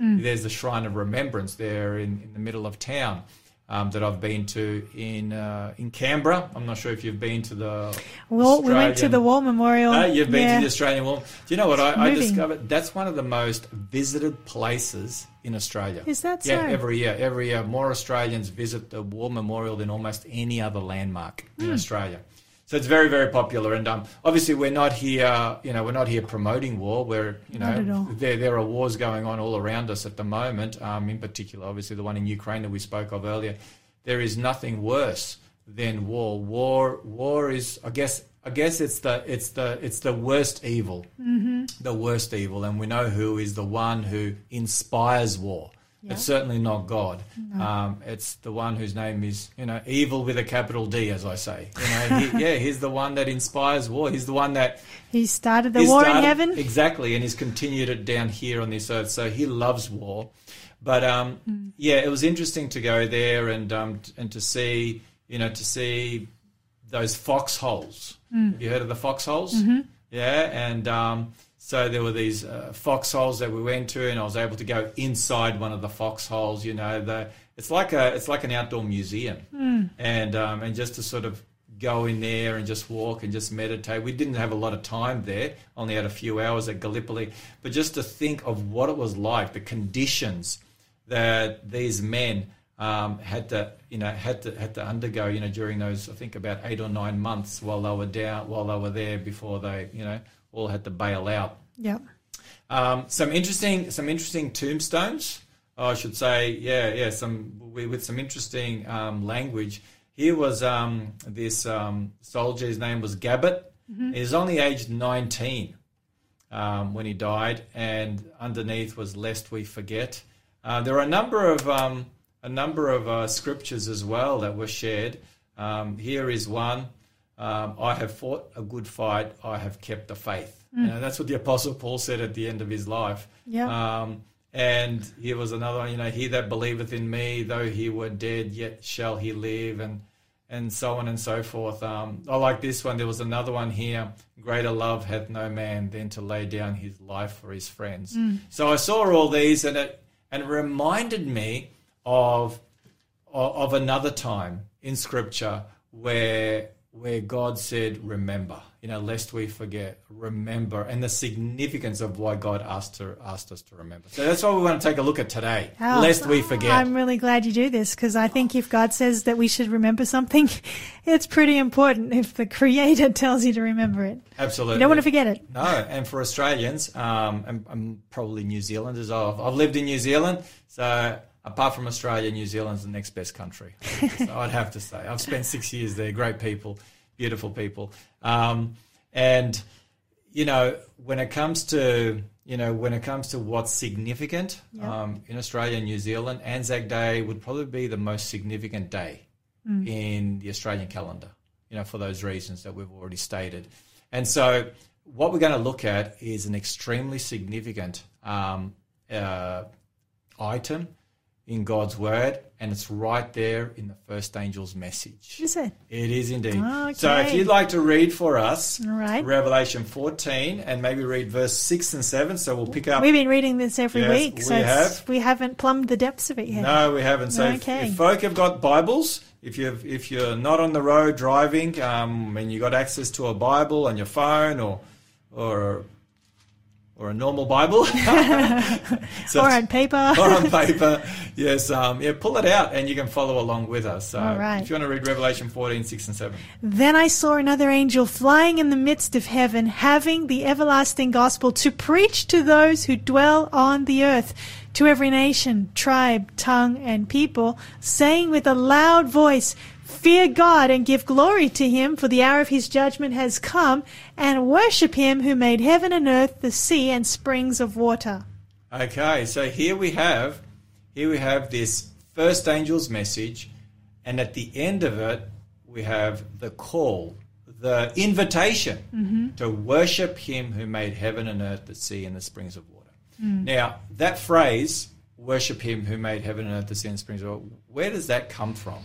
There's the shrine of remembrance there in, in the middle of town. Um, that I've been to in uh, in Canberra. I'm not sure if you've been to the. Well, we went to the War Memorial. Oh, you've been yeah. to the Australian War. Do you know what I, I discovered? That's one of the most visited places in Australia. Is that yeah, so? every year, every year, more Australians visit the War Memorial than almost any other landmark Hmm. in Australia. So it's very, very popular. And um, obviously, we're not here. You know, we're not here promoting war. We're, you know, there there are wars going on all around us at the moment. Um, in particular, obviously, the one in Ukraine that we spoke of earlier. There is nothing worse than war. War, war is, I guess, I guess it's the it's the it's the worst evil, mm-hmm. the worst evil, and we know who is the one who inspires war. It's certainly not God. Um, it's the one whose name is, you know, evil with a capital D, as I say. You know, he, yeah, he's the one that inspires war. He's the one that He started the he war in heaven. Exactly, and he's continued it down here on this earth. So he loves war. But um, Hmm. yeah, it was interesting to go there and um, and to see, you know, to see those foxholes. Hmm. Have you heard of the foxholes? Mm-hmm. Yeah, and um, so there were these uh, foxholes that we went to, and I was able to go inside one of the foxholes. You know, the it's like a it's like an outdoor museum, and um, and just to sort of go in there and just walk and just meditate. We didn't have a lot of time there; only had a few hours at Gallipoli, but just to think of what it was like, the conditions that these men um, had to, you know, had to had to undergo, you know, during those I think about eight or nine months while they were down, while they were there before they, you know, all had to bail out. Yep. Um, some interesting, some interesting tombstones. I should say, yeah, yeah, some with, with some interesting um, language. Here was um, this um, soldier. His name was Gabbett. He was only aged nineteen um, when he died, and underneath was "Lest we forget." Uh, there are a number of um, a number of uh, scriptures as well that were shared. Um, here is one: um, "I have fought a good fight; I have kept the faith." You know, that's what the Apostle Paul said at the end of his life. Yeah. Um, and here was another one. You know, "He that believeth in me, though he were dead, yet shall he live," and and so on and so forth. Um, I like this one. There was another one here. Greater love hath no man than to lay down his life for his friends. So I saw all these, and it and it reminded me of, of another time in Scripture where where God said, "Remember." You know, lest we forget, remember, and the significance of why God asked to asked us to remember. So that's what we want to take a look at today. Oh, lest we forget. I'm really glad you do this because I think if God says that we should remember something, it's pretty important if the Creator tells you to remember it. Absolutely. You don't want to forget it. No, and for Australians, um, and, and probably New Zealanders, I've, I've lived in New Zealand, so apart from Australia, New Zealand's the next best country. so I'd have to say, I've spent six years there. Great people, beautiful people, um, and you know when it comes to you know when it comes to what's significant um, in Australia and New Zealand, Anzac Day would probably be the most significant day in the Australian calendar. You know, for those reasons that we've already stated. And so, what we're going to look at is an extremely significant um, uh, item in God's Word, and it's right there in the first angel's message. Is it? It is indeed. Okay. So, if you'd like to read for us right. Revelation 14 and maybe read verse 6 and 7, so we'll pick up. We've been reading this every Yes, week, we so have. we haven't plumbed the depths of it yet. No, we haven't. So, if- Okay. if, folk have got Bibles, if you've if you're not on the road driving, um, and you got access to a Bible on your phone or or or a normal Bible, So- or on paper. or on paper, yes, um, yeah, pull it out and you can follow along with us. So, All right. if you want to read Revelation 14, 6 and 7. Then I saw another angel flying in the midst of heaven, having the everlasting gospel to preach to those who dwell on the earth, to every nation, tribe, tongue, and people, saying with a loud voice, Fear God and give glory to him, for the hour of his judgment has come, and worship him who made heaven and earth, the sea, and springs of water. Okay, so here we have here we have this first angel's message, and at the end of it we have the call, the invitation mm-hmm. to worship him who made heaven and earth, the sea and the springs of water. Mm. Now, that phrase, worship him who made heaven and earth, the sea and springs of water, where does that come from?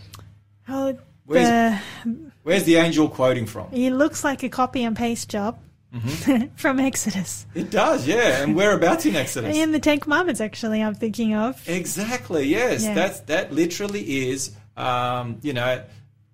Oh, Where's- the, Where's the angel quoting from? he looks like a copy and paste job from Exodus. It does, yeah. And whereabouts in Exodus? In the Ten Commandments, actually, I'm thinking of. Exactly. Yes, Yeah. that's that literally is um, you know,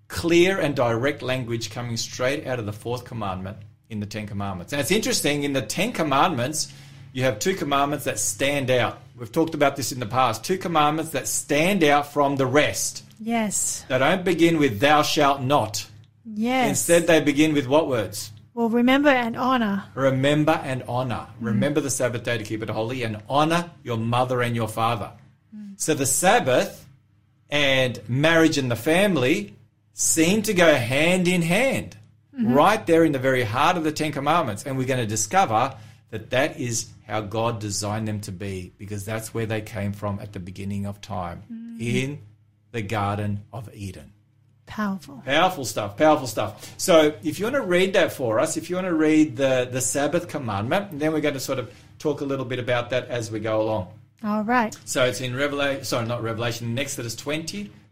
clear and direct language coming straight out of the fourth commandment in the Ten Commandments. And it's interesting, in the Ten Commandments, you have two commandments that stand out. We've talked about this in the past. Two commandments that stand out from the rest. Yes. They don't begin with thou shalt not. Yes. Instead, they begin with what words? well, remember and honor. Remember and honor. Remember the Sabbath day to keep it holy and honor your mother and your father. Hmm. So the Sabbath and marriage and the family seem to go hand in hand, mm-hmm. right there in the very heart of the Ten Commandments. And we're going to discover that that is how God designed them to be because that's where they came from at the beginning of time hmm. in the Garden of Eden. Powerful. Powerful stuff, powerful stuff. So, if you want to read that for us, if you want to read the, the Sabbath commandment, then we're going to sort of talk a little bit about that as we go along. All right. So, it's in Revelation, sorry, not Revelation, in Exodus 20,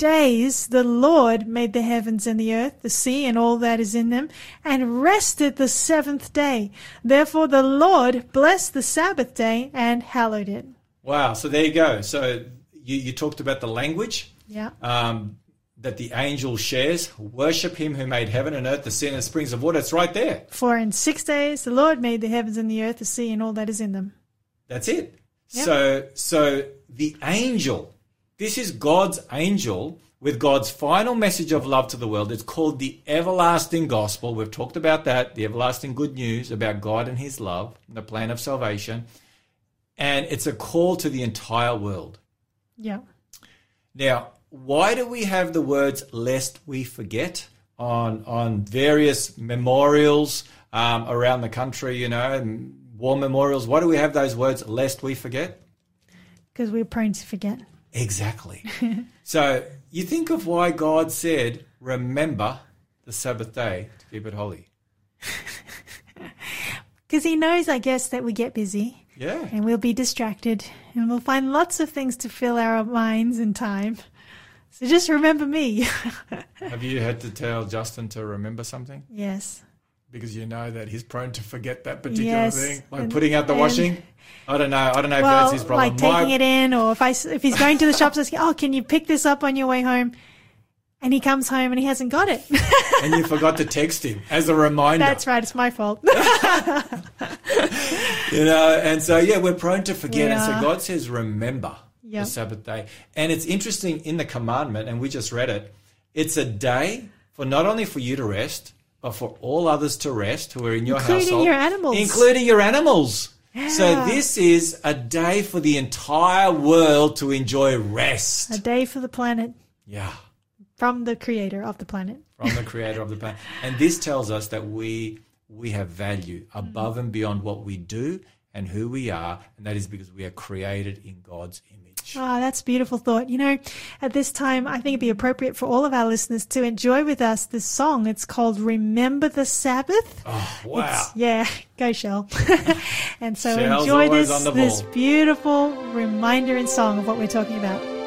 days the Lord made the heavens and the earth, the sea and all that is in them, and rested the seventh day. Therefore the Lord blessed the Sabbath day and hallowed it. Wow, so there you go. So, you, you talked about the language. Yeah. Um, that the angel shares, worship him who made heaven and earth, the sea and the springs of water. It's right there. For in six days the Lord made the heavens and the earth, the sea and all that is in them. That's it. Yep. So, so the angel, this is God's angel with God's final message of love to the world. It's called the everlasting gospel. We've talked about that, the everlasting good news about God and his love, and the plan of salvation. And it's a call to the entire world. Yeah. Now, why do we have the words "lest we forget" on on various memorials um, around the country? You know, and war memorials. Why do we have those words "lest we forget"? Because we're prone to forget. Exactly. so you think of why God said, "Remember the Sabbath day to keep it holy." Because he knows, I guess, that we get busy Yeah. and we'll be distracted and we'll find lots of things to fill our minds and time. So just remember me. Have you had to tell Justin to remember something yes. because you know that he's prone to forget that particular Yes, thing, like and- putting out the washing? I don't know. I don't know if that's his problem. like taking My- it in, or if I if he's going to the shops, asking, "Oh, can you pick this up on your way home?" And he comes home and he hasn't got it. and you forgot to text him as a reminder. That's right. It's my fault. You know, and so yeah, we're prone to forget. We and so. God says, remember Yep. the Sabbath day. And it's interesting in the commandment, and we just read it. It's a day for not only for you to rest, but for all others to rest who are in your Including household, your animals. including your animals. So this is a day for the entire world to enjoy rest. A day for the planet Yeah. from the creator of the planet. from the creator of the planet. And this tells us that we we have value above mm. and beyond what we do and who we are, and that is because we are created in God's image. Oh, that's a beautiful thought. You know, at this time, I think it'd be appropriate for all of our listeners to enjoy with us this song. It's called Remember the Sabbath. Oh, wow. It's- yeah, go Shell. and so Shell's enjoy this, this beautiful reminder and song of what we're talking about.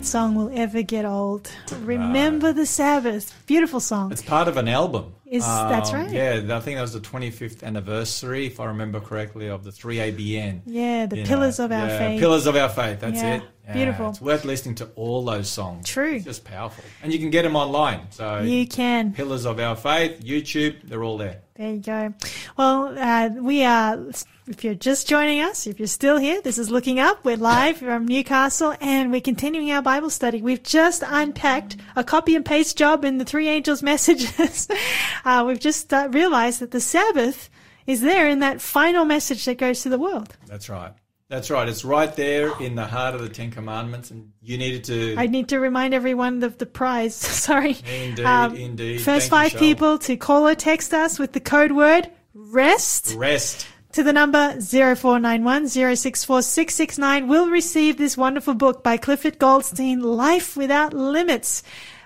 That song will ever get old. Remember the Sabbath. Beautiful song. It's part of an album. Is- that's um, right. Yeah, I think that was the 25th anniversary, if I remember correctly, of the 3ABN. Yeah, the Pillars know, of Our yeah, Faith. Pillars of Our Faith, that's Yeah, it. Beautiful. It's worth listening to all those songs. True. It's just powerful. And you can get them online. So You can. Pillars of Our Faith, YouTube, they're all there. There you go. Well, uh, we are, if you're just joining us, if you're still here, this is Looking Up. We're live from Newcastle and we're continuing our Bible study. We've just unpacked a copy and paste job in the three angels messages. uh, we've just uh, realized that the Sabbath is there in that final message that goes to the world. That's right. That's right. It's right there in the heart of the Ten Commandments, and you needed to. I need to remind everyone of the prize. Sorry. Um, Indeed, indeed. First Thank five you, people to call or text us with the code word REST. Rest. to the number 0491 064 669 will receive this wonderful book by Clifford Goldstein, Life Without Limits.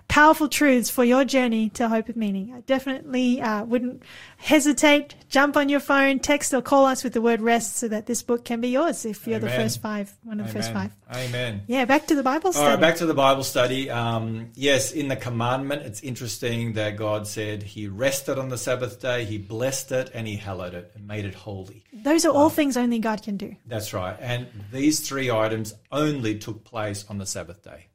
Powerful truths for your journey to hope of meaning. I definitely uh, wouldn't hesitate. Jump on your phone, text or call us with the word rest so that this book can be yours if you're the first five, one of the first five. Amen. Yeah, back to the Bible study. right, back to the Bible study. Um, yes, in the commandment, it's interesting that God said He rested on the Sabbath day, He blessed it, and He hallowed it and made it holy. Those are all things only God can do. That's right. And these three items only took place on the Sabbath day.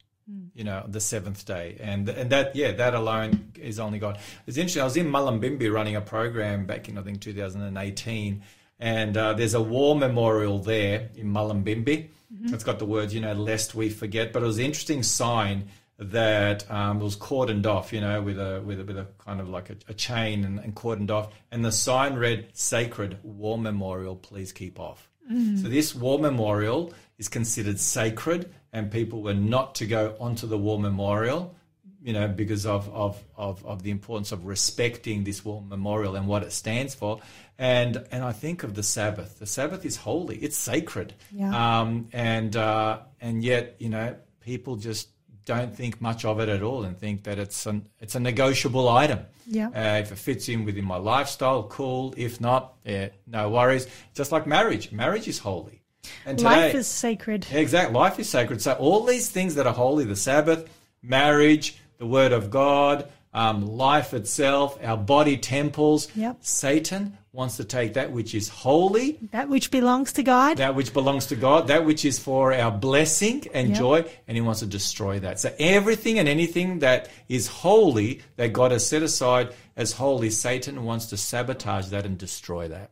You know, the seventh day, and and that yeah, that alone is only God. It's interesting. I was in Mullumbimby running a program back in I think 2018, and uh, there's a war memorial there in Mullumbimby. It's got the words, you know, lest we forget. But it was an interesting sign that um, was cordoned off, you know, with a with a, with a kind of like a, a chain and, and cordoned off, and the sign read "Sacred War Memorial. Please keep off." So this war memorial is considered sacred, and people were not to go onto the war memorial, you know, because of of, of, of the importance of respecting this war memorial and what it stands for. And and I think of the Sabbath. The Sabbath is holy; it's sacred. Yeah. Um, and uh, and yet, you know, people just don't think much of it at all, and think that it's an it's a negotiable item. Yeah. Uh, if it fits in within my lifestyle, cool. If not, yeah, no worries. Just like marriage, marriage is holy. And today, Life is sacred. exact life is sacred. So all these things that are holy, the Sabbath, marriage, the Word of God, um, life itself, our body temples. Yep. Satan wants to take that which is holy, That which belongs to God. that which belongs to God, that which is for our blessing and Yep. joy, and he wants to destroy that. So everything and anything that is holy, that God has set aside as holy, Satan wants to sabotage that and destroy that.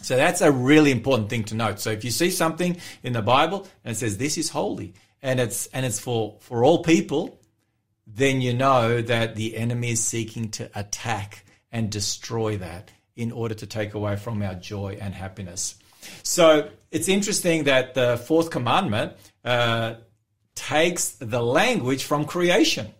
So that's a really important thing to note. So if you see something in the Bible and it says this is holy and it's and it's for for all people, then you know that the enemy is seeking to attack and destroy that in order to take away from our joy and happiness. So it's interesting that the fourth commandment uh, takes the language from creation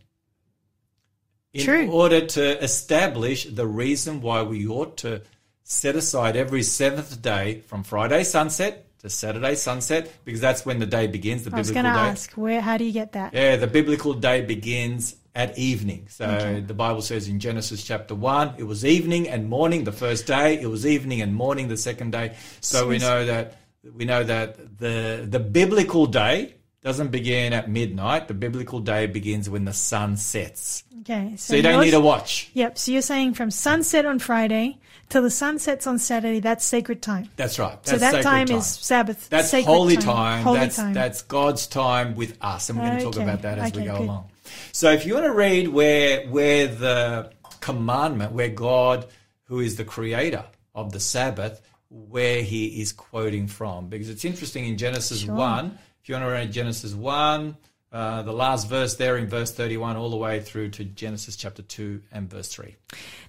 in True. order to establish the reason why we ought to set aside every seventh day from Friday sunset to Saturday sunset, because that's when the day begins, the I was going to ask, where? How do you get that? Yeah, the biblical day begins at evening. So Okay. the Bible says in Genesis chapter 1, it was evening and morning the first day, it was evening and morning the second day. So we know that we know that the the biblical day doesn't begin at midnight. The biblical day begins when the sun sets. Okay, so, So you don't need a watch. Yep. So you're saying from sunset on Friday till the sun sets on Saturday. That's sacred time. That's right. so that sacred time, is Sabbath. That's sacred holy time. Holy that's time. that's God's time with us, and we're going to talk about that as we go good. along. So, if you want to read where where the commandment, where God, who is the creator of the Sabbath, where He is quoting from, because it's interesting in Genesis Sure. one. If you want to read Genesis one. Uh, the last verse there in verse 31 all the way through to Genesis chapter 2 and verse 3.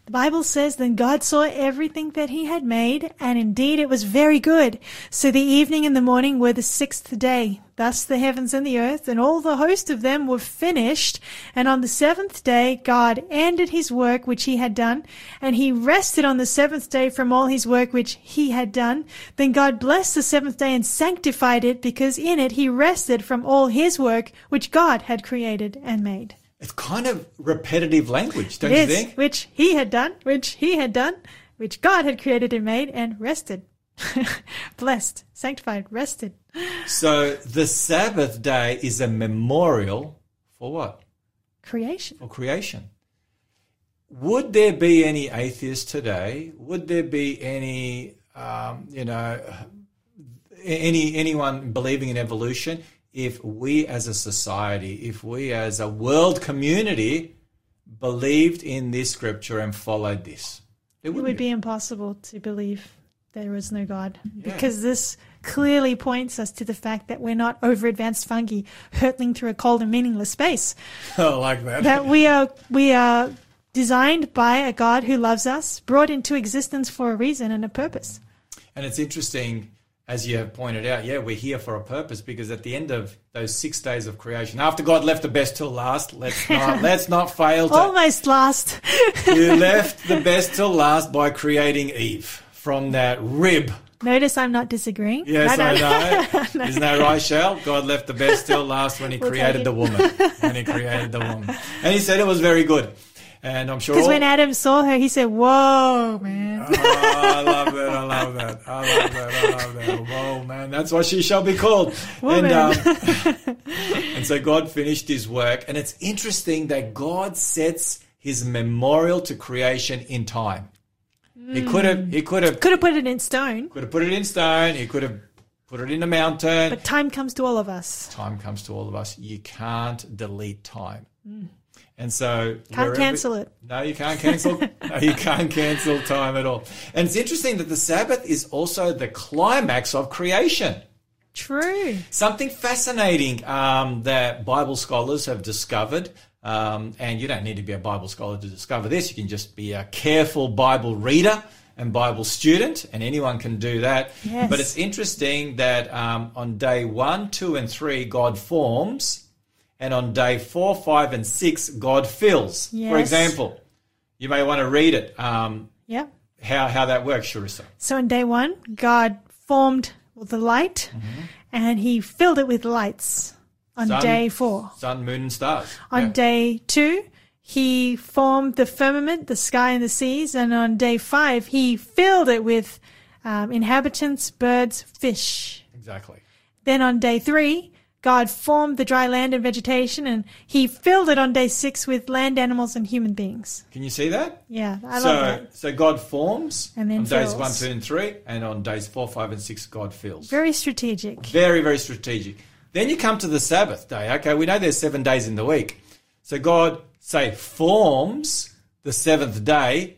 The Bible says, Then God saw everything that he had made, and indeed it was very good. So the evening and the morning were the sixth day. Thus the heavens and the earth and all the host of them were finished. And on the seventh day God ended his work which he had done, and he rested on the seventh day from all his work which he had done. Then God blessed the seventh day and sanctified it, because in it he rested from all his work which God had created and made. It's kind of repetitive language, don't It you is, think? which he had done, which he had done, which God had created and made, and rested. Blessed, sanctified, rested. So the Sabbath day is a memorial for what? Creation. For creation. Would there be any atheists today? Would there be any, um, you know, any anyone believing in evolution? If we as a society, if we as a world community believed in this scripture and followed this, It wouldn't would be impossible to believe there is no God because this clearly points us to the fact that we're not over advanced fungi hurtling through a cold and meaningless space. I like that. that we are we are designed by a God who loves us, brought into existence for a reason and a purpose. And it's interesting, as you have pointed out, yeah, we're here for a purpose because at the end of those six days of creation, after God left the best till last, let's not let's not fail to Almost last. He left the best till last by creating Eve from that rib. Notice I'm not disagreeing. Yes, No, no. I know. Isn't that right, Shell? God left the best till last when He We'll created the woman. When He created the woman, and He said it was very good. And I'm sure. Because when Adam saw her, he said, "Whoa, man!" Oh, I love that. I love that. I love that. I love that. Whoa, man. That's what she shall be called. Woman. And, um, and so God finished his work. And it's interesting that God sets his memorial to creation in time. He hmm. could have, he could have, Could have put it in stone, could have put it in stone. He could have put it in a mountain. but time comes to all of us. time comes to all of us. You can't delete time. Hmm. And so Can't cancel it. No, you can't cancel. no, you can't cancel time at all. And it's interesting that the Sabbath is also the climax of creation. True. Something fascinating um, that Bible scholars have discovered, um, and you don't need to be a Bible scholar to discover this. You can just be a careful Bible reader and Bible student, and anyone can do that. Yes. But it's interesting that um, on day one, two, and three, God forms, and on day four, five, and six, God fills. For example, you may want to read it. Um, Yep. how how that works, Sharissa. So on day one, God formed the light, and He filled it with lights. On Sun- day four, Sun, moon, and stars. on Yeah. day two, He formed the firmament, the sky, and the seas, and on day five, He filled it with um, inhabitants, birds, fish. exactly. Then on day three, God formed the dry land and vegetation, and He filled it on day six with land animals and human beings. Can you see that? Yeah, I so, love that. so God forms And then on days one, two, and three, and on days four, five, and six, God fills. Very strategic. Very, very strategic. Then you come to the Sabbath day. Okay, we know there's seven days in the week. So God, say, forms the seventh day,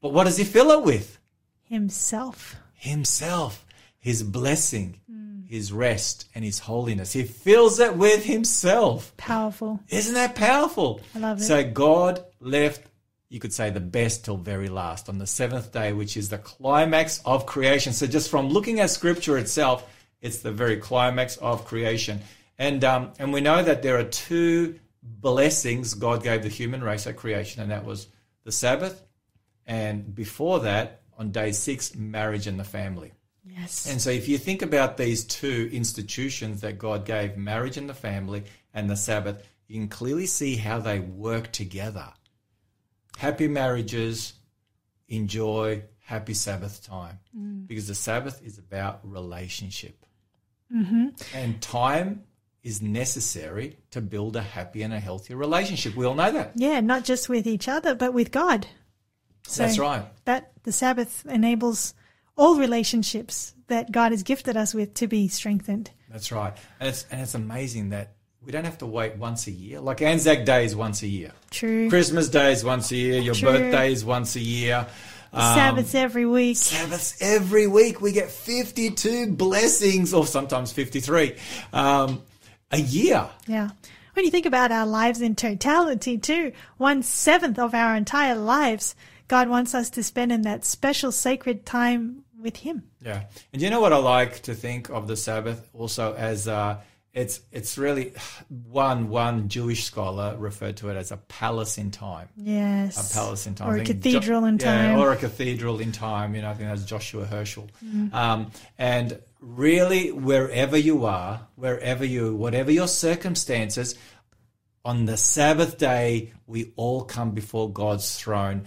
but what does He fill it with? Himself. Himself, His blessing, His rest, and His holiness. He fills it with Himself. Powerful. Isn't that powerful? I love it. So God left, you could say, the best till very last on the seventh day, which is the climax of creation. So just from looking at Scripture itself, it's the very climax of creation. And um, and we know that there are two blessings God gave the human race at creation, and that was the Sabbath, and before that, on day six, marriage and the family. Yes. And so, if you think about these two institutions that God gave, marriage and the family, and the Sabbath, you can clearly see how they work together. Happy marriages enjoy happy Sabbath time mm. because the Sabbath is about relationship. Mm-hmm. And time is necessary to build a happy and a healthy relationship. We all know that. yeah, not just with each other, but with God. So That's right. That the Sabbath enables all relationships that God has gifted us with to be strengthened. That's right. And it's, and it's amazing that we don't have to wait once a year. Like Anzac Day is once a year. True. Christmas Day is once a year. Your True. birthday is once a year. Um, Sabbaths every week. Sabbaths every week. We get 52 blessings, or sometimes 53, um, a year. Yeah. When you think about our lives in totality, too, one seventh of our entire lives, God wants us to spend in that special sacred time with Him. Yeah. And you know what I like to think of the Sabbath also as uh, it's it's really one one Jewish scholar referred to it as a palace in time. Yes. a palace in time. Or a cathedral in yeah, time. or a cathedral in time. You know, I think that's Joshua Heschel. Mm. Um, and really, wherever you are, wherever you, whatever your circumstances, on the Sabbath day, we all come before God's throne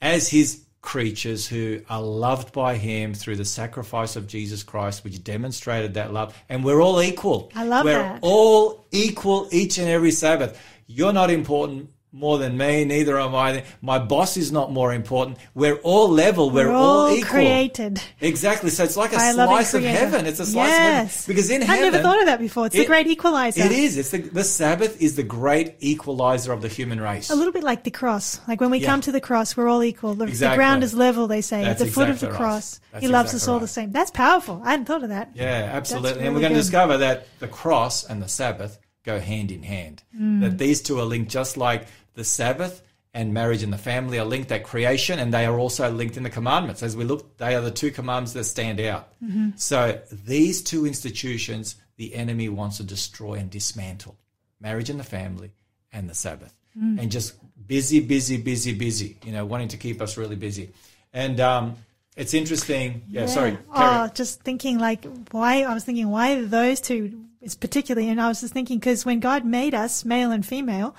as His creatures who are loved by Him through the sacrifice of Jesus Christ, which demonstrated that love. And we're all equal. I love we're that. all equal each and every Sabbath. You're not important more than me, neither am I. My boss is not more important. We're all level. We're, We're all equal. created. Exactly. So it's like a by slice of heaven. It's a slice yes. of heaven. Because in heaven. I've never thought of that before. It's the it- great equalizer. It is. It's the, the Sabbath is the great equalizer of the human race. A little bit like the cross. Like when we Yeah. come to the cross, we're all equal. The, the ground is level, they say. That's At the foot of the right. cross, That's He loves exactly us all right. the same. That's powerful. I hadn't thought of that. Yeah, absolutely. That's and we're really going to discover that the cross and the Sabbath go hand in hand. Mm. That these two are linked just like the Sabbath and marriage and the family are linked at creation, and they are also linked in the commandments. As we look, they are the two commandments that stand out. Mm-hmm. So these two institutions, the enemy wants to destroy and dismantle marriage and the family and the Sabbath. Mm. And just busy, busy, busy, busy, you know, wanting to keep us really busy. And um, it's interesting. Yeah, sorry. Oh, just thinking like why I was thinking why those two is particularly, and I was just thinking because when God made us male and female,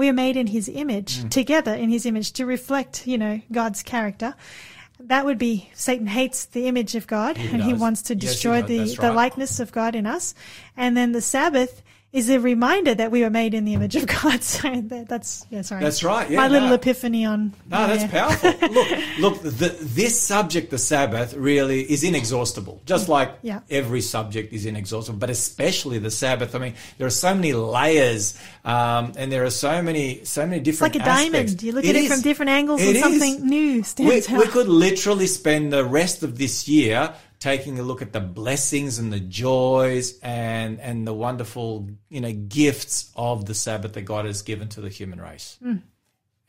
we are made in His image Mm. together in His image to reflect, you know, God's character. That would be Satan hates the image of God He and he wants to Yes, he destroy does. the, That's the likeness of God in us. And then the Sabbath is a reminder that we were made in the image of God. So that, that's yeah, sorry. That's right, yeah, My little epiphany on No, that's yeah. powerful. look, look. The, this subject, the Sabbath, really is inexhaustible. Just like Yeah. every subject is inexhaustible, but especially the Sabbath. I mean, there are so many layers, um, and there are so many, so many It's different. like a aspects. diamond. You look at it is. from different angles It and is. something new We, stands we out. could literally spend the rest of this year taking a look at the blessings and the joys and and the wonderful you know gifts of the Sabbath that God has given to the human race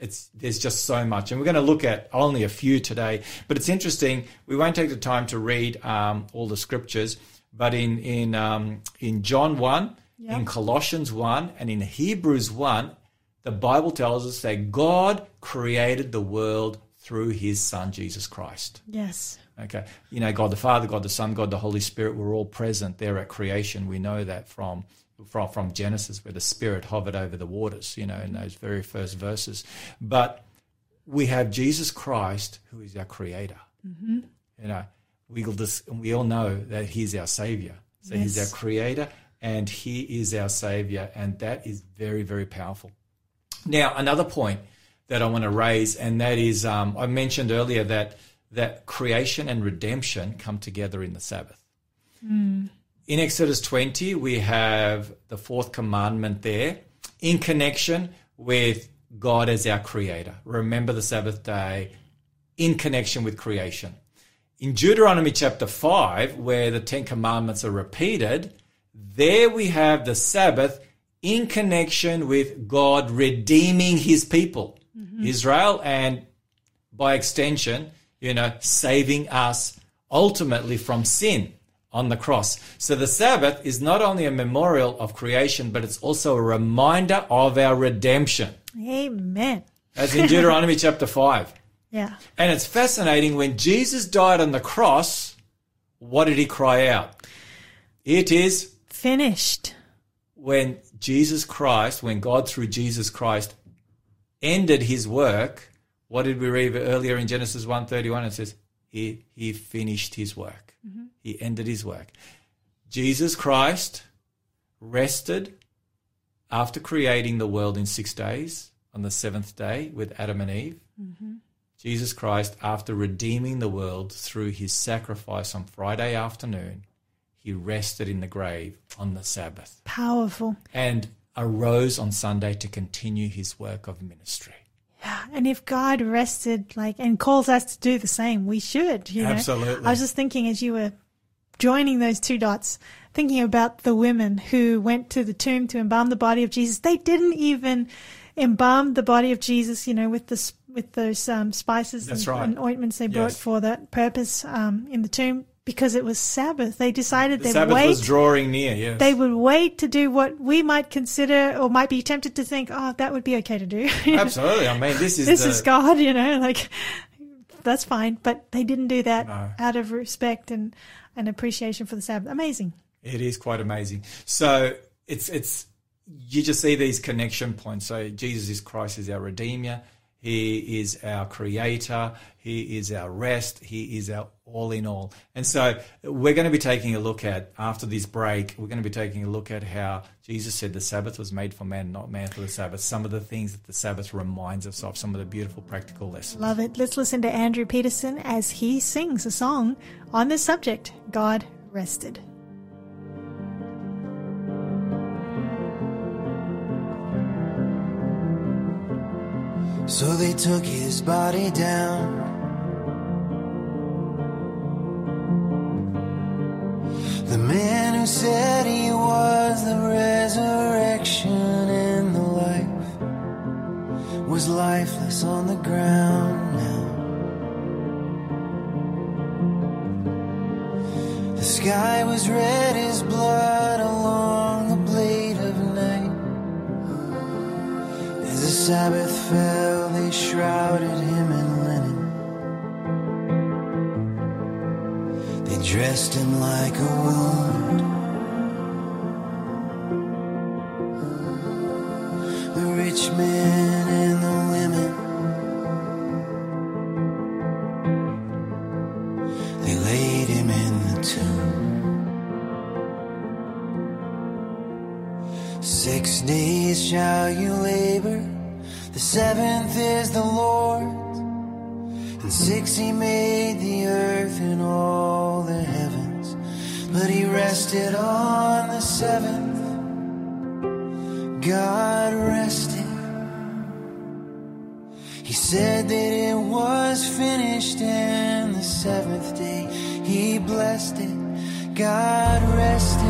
it's there's just so much, and we're going to look at only a few today. But it's interesting. We won't take the time to read um, all the scriptures, but in in um, in John one, in Colossians one, and in Hebrews one, the Bible tells us that God created the world through His Son Jesus Christ. yes. Okay, you know, God the Father, God the Son, God the Holy Spirit were all present there at creation. We know that from from from Genesis, where the Spirit hovered over the waters. You know, in those very first verses. But we have Jesus Christ, who is our Creator. You know, we dis- we all know that He's our Savior. So He's our Creator and He is our Savior, and that is very, very powerful. Now, another point that I want to raise, and that is, um, I mentioned earlier that that creation and redemption come together in the Sabbath. Hmm. In Exodus 20, we have the fourth commandment there in connection with God as our creator. Remember the Sabbath day in connection with creation. In Deuteronomy chapter 5, where the Ten Commandments are repeated, there we have the Sabbath in connection with God redeeming his people, mm-hmm. Israel, and by extension, you know, saving us ultimately from sin on the cross. So the Sabbath is not only a memorial of creation, but it's also a reminder of our redemption, Amen. as in Deuteronomy chapter 5. Yeah. And it's fascinating when Jesus died on the cross, what did he cry out? It is Finished. when Jesus Christ, when God through Jesus Christ ended his work, what did we read earlier in Genesis 1:31 it says he he finished his work. Mm-hmm. He ended his work. Jesus Christ rested after creating the world in 6 days on the 7th day with Adam and Eve. Mm-hmm. Jesus Christ after redeeming the world through his sacrifice on Friday afternoon, he rested in the grave on the Sabbath Powerful. and arose on Sunday to continue his work of ministry. Yeah. And if God rested, like, and calls us to do the same, we should, you know. Absolutely. I was just thinking as you were joining those two dots, thinking about the women who went to the tomb to embalm the body of Jesus. They didn't even embalm the body of Jesus, you know, with the with those um, spices and, right. and ointments they brought Yes. for that purpose um, in the tomb because it was Sabbath. They decided The they'd Sabbath wait. was drawing near, yes. they would wait to do what we might consider or might be tempted to think, oh, that would be okay to do. Absolutely. I mean, this is this the, is God, you know, like that's fine. But they didn't do that No. out of respect and, and appreciation for the Sabbath. Amazing. It is quite amazing. So it's it's you just see these connection points. So Jesus is Christ is our Redeemer. He is our Creator. He is our rest. He is our all in all. And so we're going to be taking a look at after this break. We're going to be taking a look at how Jesus said the Sabbath was made for man, not man for the Sabbath. Some of the things that the Sabbath reminds us of. Some of the beautiful practical lessons. Love it. Let's listen to Andrew Peterson as he sings a song on this subject God rested. So they took his body down. The man who said he was the resurrection and the life was lifeless on the ground now. The sky was red as blood along the blade of night. As the Sabbath fell, dressed him like a wound. The rich man and the women. They laid him in the tomb. Six days shall you labor, the seventh is the Lord's. And six he made the but he rested on the seventh. God rested. He said that it was finished, and the seventh day he blessed it. God rested.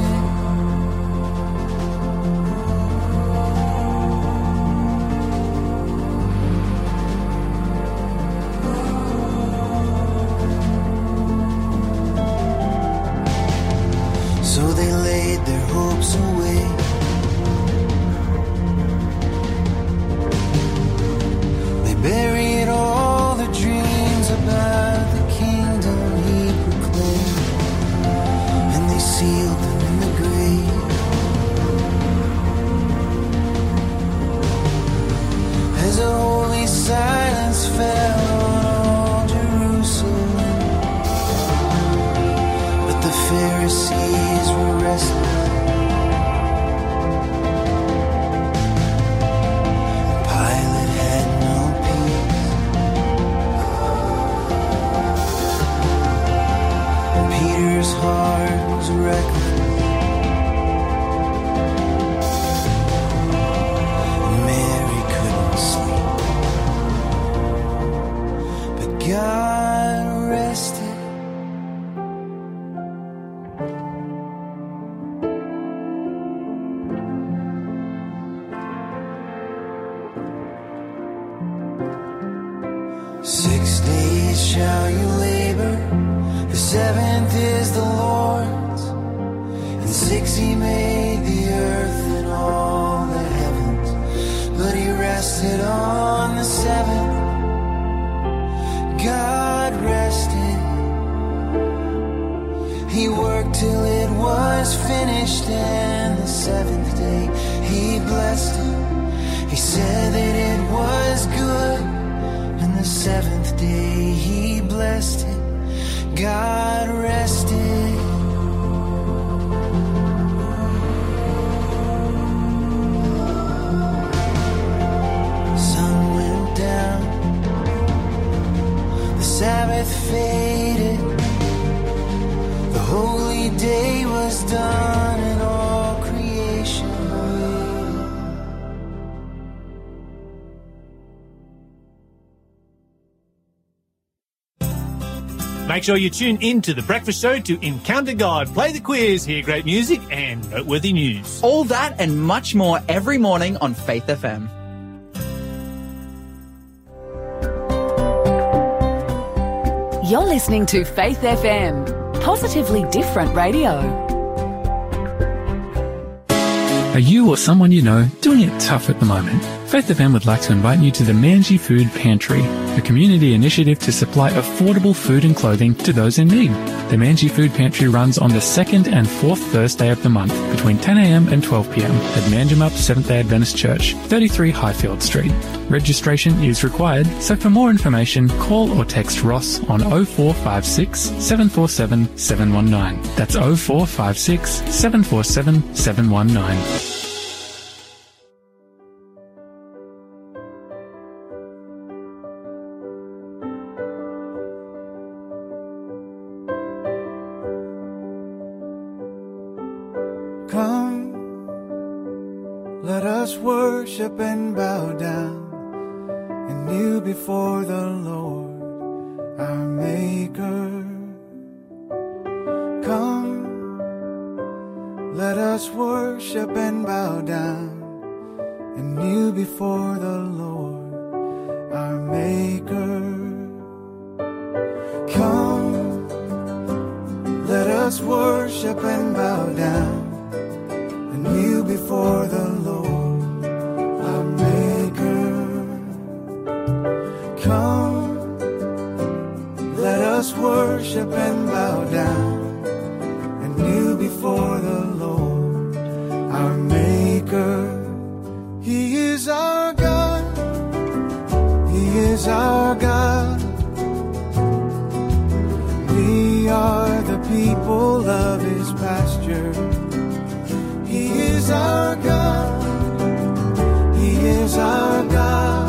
Make sure you tune in to The Breakfast Show to encounter God, play the quiz, hear great music, and noteworthy news. All that and much more every morning on Faith FM. You're listening to Faith FM, positively different radio. Are you or someone you know doing it tough at the moment? Faith FM would like to invite you to the Manji Food Pantry, a community initiative to supply affordable food and clothing to those in need. The Manji Food Pantry runs on the second and fourth Thursday of the month between 10am and 12pm at Manjimup Seventh-day Adventist Church, 33 Highfield Street. Registration is required, so for more information, call or text Ross on 0456 747 719. That's 0456 747 719. Worship and bow down and kneel before the Lord, our Maker. Come, let us worship and bow down and kneel before the Lord, our Maker. Come, let us worship and bow down and kneel before the Lord, us worship and bow down and kneel before the Lord, our Maker. He is our God. He is our God. We are the people of His pasture. He is our God. He is our God.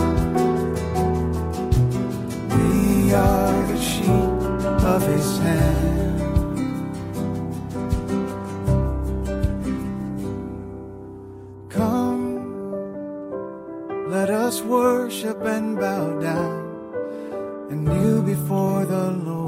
Worship and bow down and kneel before the Lord,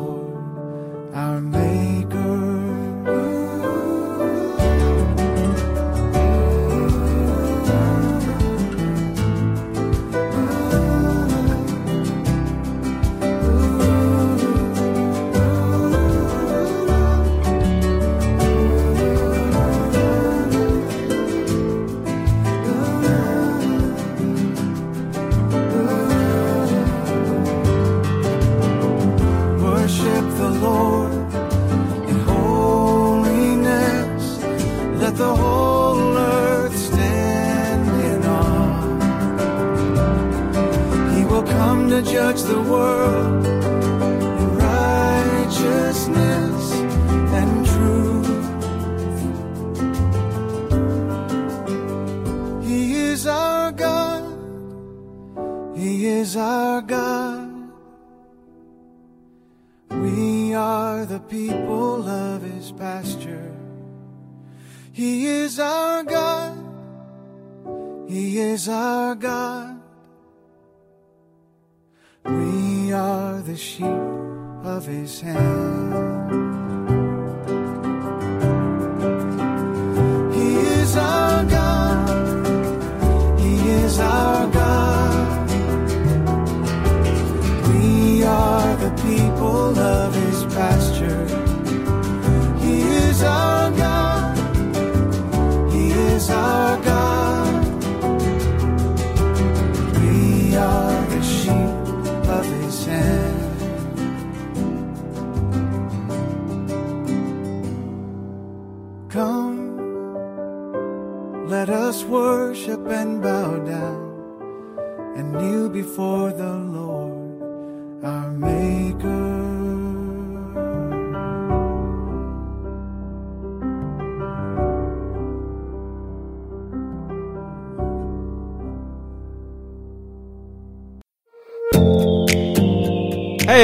his.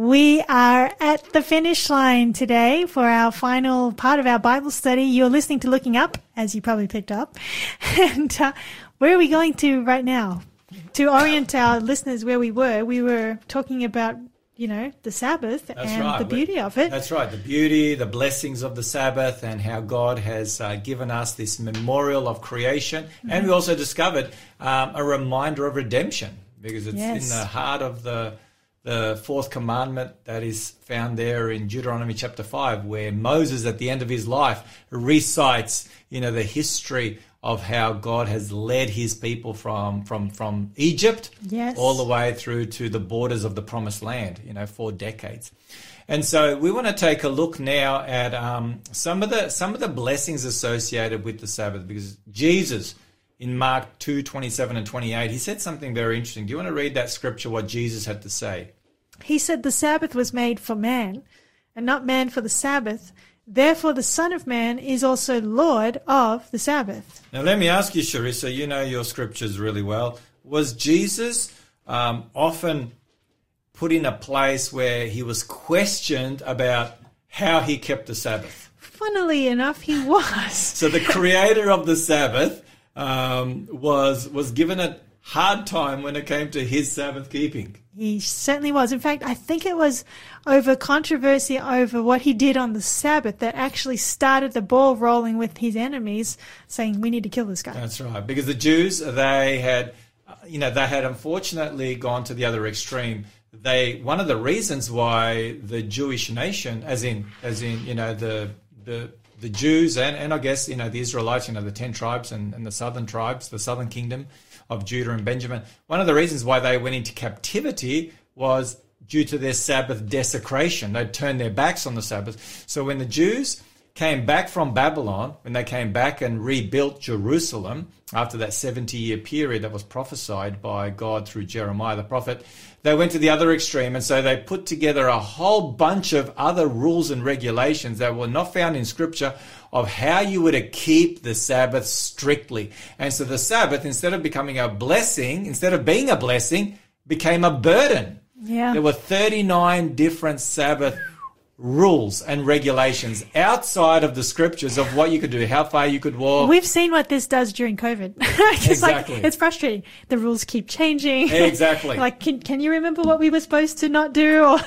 We are at the finish line today for our final part of our Bible study. You're listening to Looking Up, as you probably picked up. And uh, where are we going to right now? To orient our listeners where we were, we were talking about, you know, the Sabbath That's and right. the beauty of it. That's right. The beauty, the blessings of the Sabbath, and how God has uh, given us this memorial of creation. Mm-hmm. And we also discovered um, a reminder of redemption because it's Yes. in the heart of the the fourth commandment that is found there in Deuteronomy chapter 5 where Moses at the end of his life recites you know the history of how God has led his people from from from Egypt Yes. all the way through to the borders of the promised land you know for decades and so we want to take a look now at um, some of the some of the blessings associated with the Sabbath because Jesus in Mark 2, 27 and 28, he said something very interesting. Do you want to read that scripture, what Jesus had to say? He said the Sabbath was made for man, and not man for the Sabbath. Therefore, the Son of Man is also Lord of the Sabbath. Now, let me ask you, Sharissa, you know your scriptures really well. Was Jesus um, often put in a place where he was questioned about how he kept the Sabbath? Funnily enough, he was. So the creator of the Sabbath um, was was given a hard time when it came to his Sabbath keeping. He certainly was. In fact, I think it was over controversy over what he did on the Sabbath that actually started the ball rolling with his enemies saying, we need to kill this guy. That's right, because the Jews they had, you know, they had unfortunately gone to the other extreme. They one of the reasons why the Jewish nation, as in as in you know the the the Jews and, and I guess you know the Israelites, you know the ten tribes and, and the southern tribes, the southern kingdom of Judah and Benjamin. One of the reasons why they went into captivity was due to their Sabbath desecration. They'd turned their backs on the Sabbath. So when the Jews came back from Babylon, when they came back and rebuilt Jerusalem after that 70 year period that was prophesied by God through Jeremiah the prophet, they went to the other extreme. And so they put together a whole bunch of other rules and regulations that were not found in scripture of how you were to keep the Sabbath strictly. And so the Sabbath, instead of becoming a blessing, instead of being a blessing, became a burden. Yeah. There were 39 different Sabbath rules and regulations outside of the scriptures of what you could do, how far you could walk. We've seen what this does during COVID. it's Exactly. like, it's frustrating. The rules keep changing. Exactly. like, can, can you remember what we were supposed to not do? Or,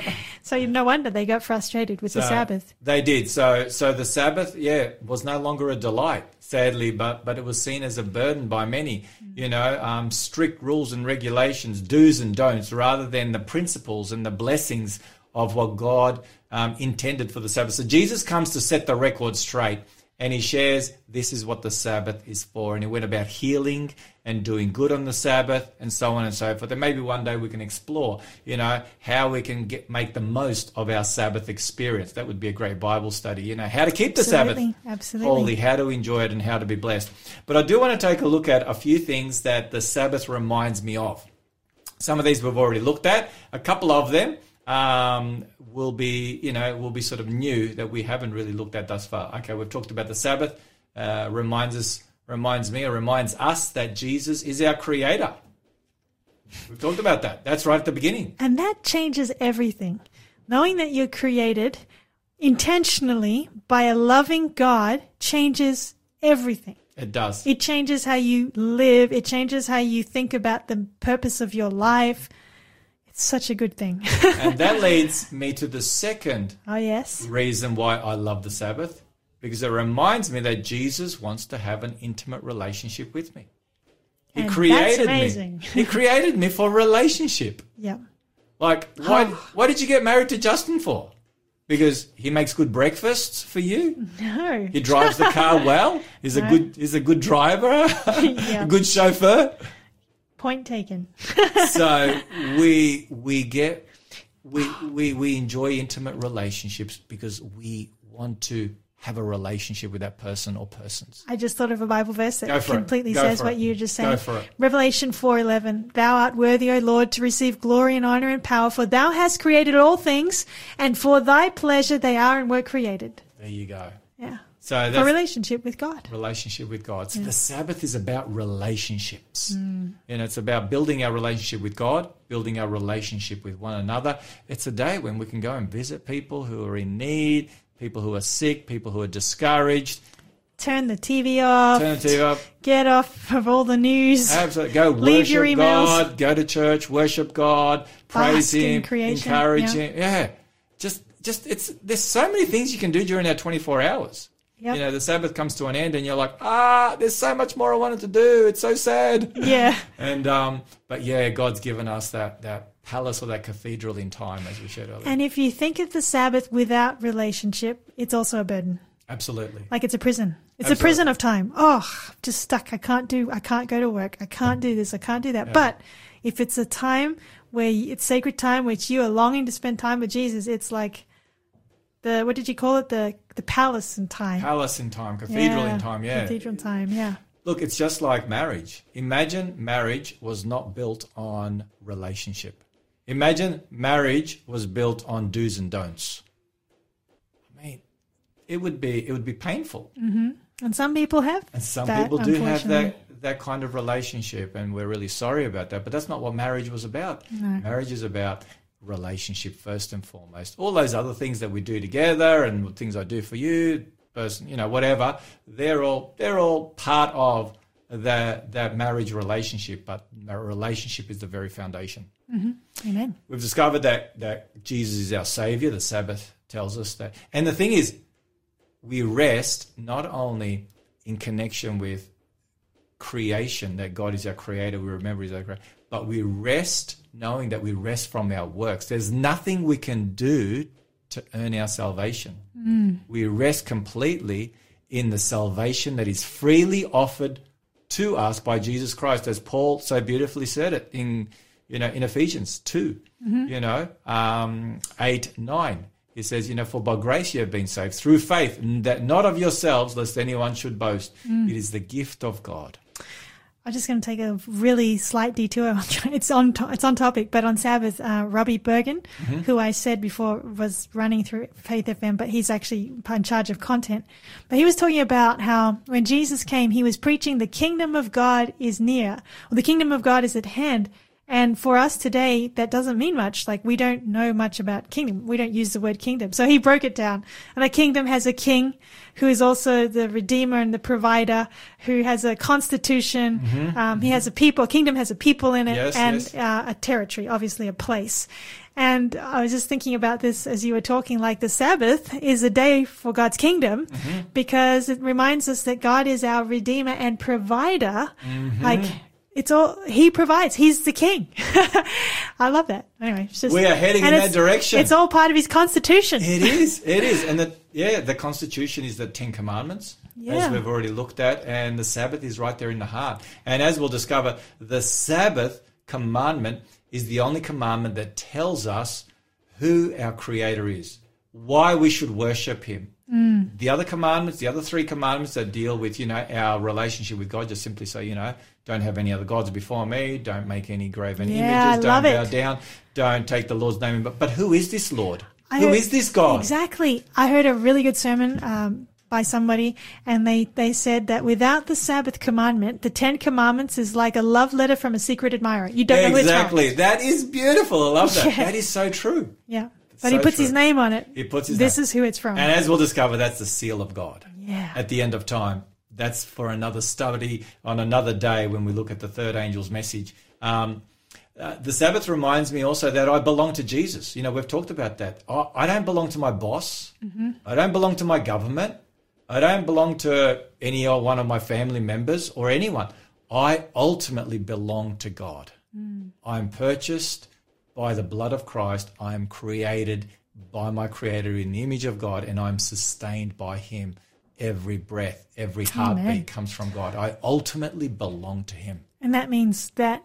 so no wonder they got frustrated with the Sabbath. They did. So so the Sabbath, yeah, was no longer a delight, sadly, but but it was seen as a burden by many. You know, um, strict rules and regulations, do's and don'ts, rather than the principles and the blessings of what God um, intended for the Sabbath. So Jesus comes to set the record straight. and he shares this is what the Sabbath is for. And he went about healing and doing good on the Sabbath and so on and so forth. And maybe one day we can explore, you know, how we can get make the most of our Sabbath experience. That would be a great Bible study, you know, how to keep the Absolutely, Sabbath absolutely. holy, how to enjoy it and how to be blessed. But I do want to take a look at a few things that the Sabbath reminds me of. Some of these we've already looked at. A couple of them um, will be, you know, will be sort of new that we haven't really looked at thus far. Okay, we've talked about the Sabbath. Uh, reminds us, reminds me, or reminds us that Jesus is our Creator. We've talked about that. That's right at the beginning. And that changes everything. Knowing that you're created intentionally by a loving God changes everything. It does. It changes how you live. It changes how you think about the purpose of your life. It's such a good thing. and that leads me to the second oh, yes. reason why I love the Sabbath because it reminds me that Jesus wants to have an intimate relationship with me. He And created me. He created me for relationship. Yeah. Like, why, Oh. why did you get married to Justin for? Because he makes good breakfasts for you. No. He drives the car well. He's a good. He's a good driver. Yeah. a good chauffeur. Point taken. so we we get we we we enjoy intimate relationships because we want to have a relationship with that person or persons. I just thought of a Bible verse that Go for it. completely says what it. you were just Go saying. for it. Revelation 4:11 Thou art worthy, O Lord, to receive glory and honor and power, for thou hast created all things, and for thy pleasure they are and were created. There you go. Yeah. So that's relationship with God. relationship with God. So Yeah. the Sabbath is about relationships. Mm. And it's about building our relationship with God, building our relationship with one another. It's a day when we can go and visit people who are in need, people who are sick, people who are discouraged. Turn the TV off. Turn the TV off. Get off of all the news. Absolutely. Go Leave worship your emails. God, go to church, worship God, praise Bask in Him, creation, encourage yeah. Him. Yeah. Just, just, it's, there's so many things you can do during our 24 hours. Yep. You know, the Sabbath comes to an end and you're like, ah, there's so much more I wanted to do. It's so sad. Yeah. And, um, but yeah, God's given us that, that palace or that cathedral in time, as we said earlier. And if you think of the Sabbath without relationship, it's also a burden. Absolutely. Like it's a prison. It's Absolutely. a prison of time. Oh, I'm just stuck. I can't do, I can't go to work. I can't do this. I can't do that. Yeah. But if it's a time where it's sacred time, which you are longing to spend time with Jesus, it's like the, what did you call it? The, the palace in time. Palace in time, cathedral in time, yeah. Cathedral in time. Yeah. Look, it's just like marriage. Imagine marriage was not built on relationship. Imagine marriage was built on do's and don'ts. I mean, it would be it would be painful. hmm And some people have. And some that, people do have that that kind of relationship, and we're really sorry about that. But that's not what marriage was about. No. Marriage is about relationship first and foremost. All those other things that we do together, and things I do for you, person, you know, whatever. They're all they're all part of that that marriage relationship. But the relationship is the very foundation. hmm Amen. We've discovered that that Jesus is our savior. The Sabbath tells us that. And the thing is, we rest not only in connection with creation, that God is our creator, we remember he's our creator, but we rest knowing that we rest from our works. There's nothing we can do to earn our salvation. Mm. We rest completely in the salvation that is freely offered to us by Jesus Christ, as Paul so beautifully said it in you know in Ephesians 2 Mhm. you know um, eight nine. He says, you know, for by grace you have been saved through faith, that not of yourselves, lest anyone should boast. Mm. It is the gift of God. I'm just going to take a really slight detour. It's on to- it's on topic, but on Sabbath, uh, Robbie Bergen, Mhm. who I said before was running through Faith FM, but he's actually in charge of content. But he was talking about how when Jesus came, he was preaching the kingdom of God is near, or the kingdom of God is at hand. And for us today, that doesn't mean much. Like we don't know much about kingdom. We don't use the word kingdom. So he broke it down. And a kingdom has a king who is also the redeemer and the provider, who has a constitution. Mhm. Um, he has a people. A kingdom has a people in it Yes, and yes. Uh, a territory, obviously a place. And I was just thinking about this as you were talking, like the Sabbath is a day for God's kingdom Mm-hmm. because it reminds us that God is our redeemer and provider. Mhm. Like it's all he provides. He's the king. I love that. Anyway, it's just We are heading in that direction. It's all part of his constitution. It is. It is. And the, yeah, the Constitution is the Ten Commandments. Yeah. as we've already looked at, and the Sabbath is right there in the heart. And as we'll discover, the Sabbath commandment is the only commandment that tells us who our Creator is, why we should worship Him. Mm. The other commandments, the other three commandments that deal with, you know, our relationship with God, just simply say, you know, don't have any other gods before me, don't make any graven Yeah, images, don't bow it. down, don't take the Lord's name. But, but who is this Lord? I Who heard- is this God? Exactly. I heard a really good sermon um, by somebody, and they, they said that without the Sabbath commandment, the Ten Commandments is like a love letter from a secret admirer. You don't know who it's from. Exactly. That is beautiful. I love that. Yeah. That is so true. Yeah. But he puts his name on it. He puts his This name. is who it's from. And as we'll discover, that's the seal of God. Yeah. At the end of time. That's for another study on another day when we look at the third angel's message. Um, uh, the Sabbath reminds me also that I belong to Jesus. You know, we've talked about that. I, I don't belong to my boss. Mhm. I don't belong to my government. I don't belong to any one of my family members or anyone. I ultimately belong to God. Mm. I'm purchased by the blood of Christ. I am created by my Creator in the image of God, and I'm sustained by Him. Every breath, every heartbeat Amen. comes from God. I ultimately belong to Him. And that means that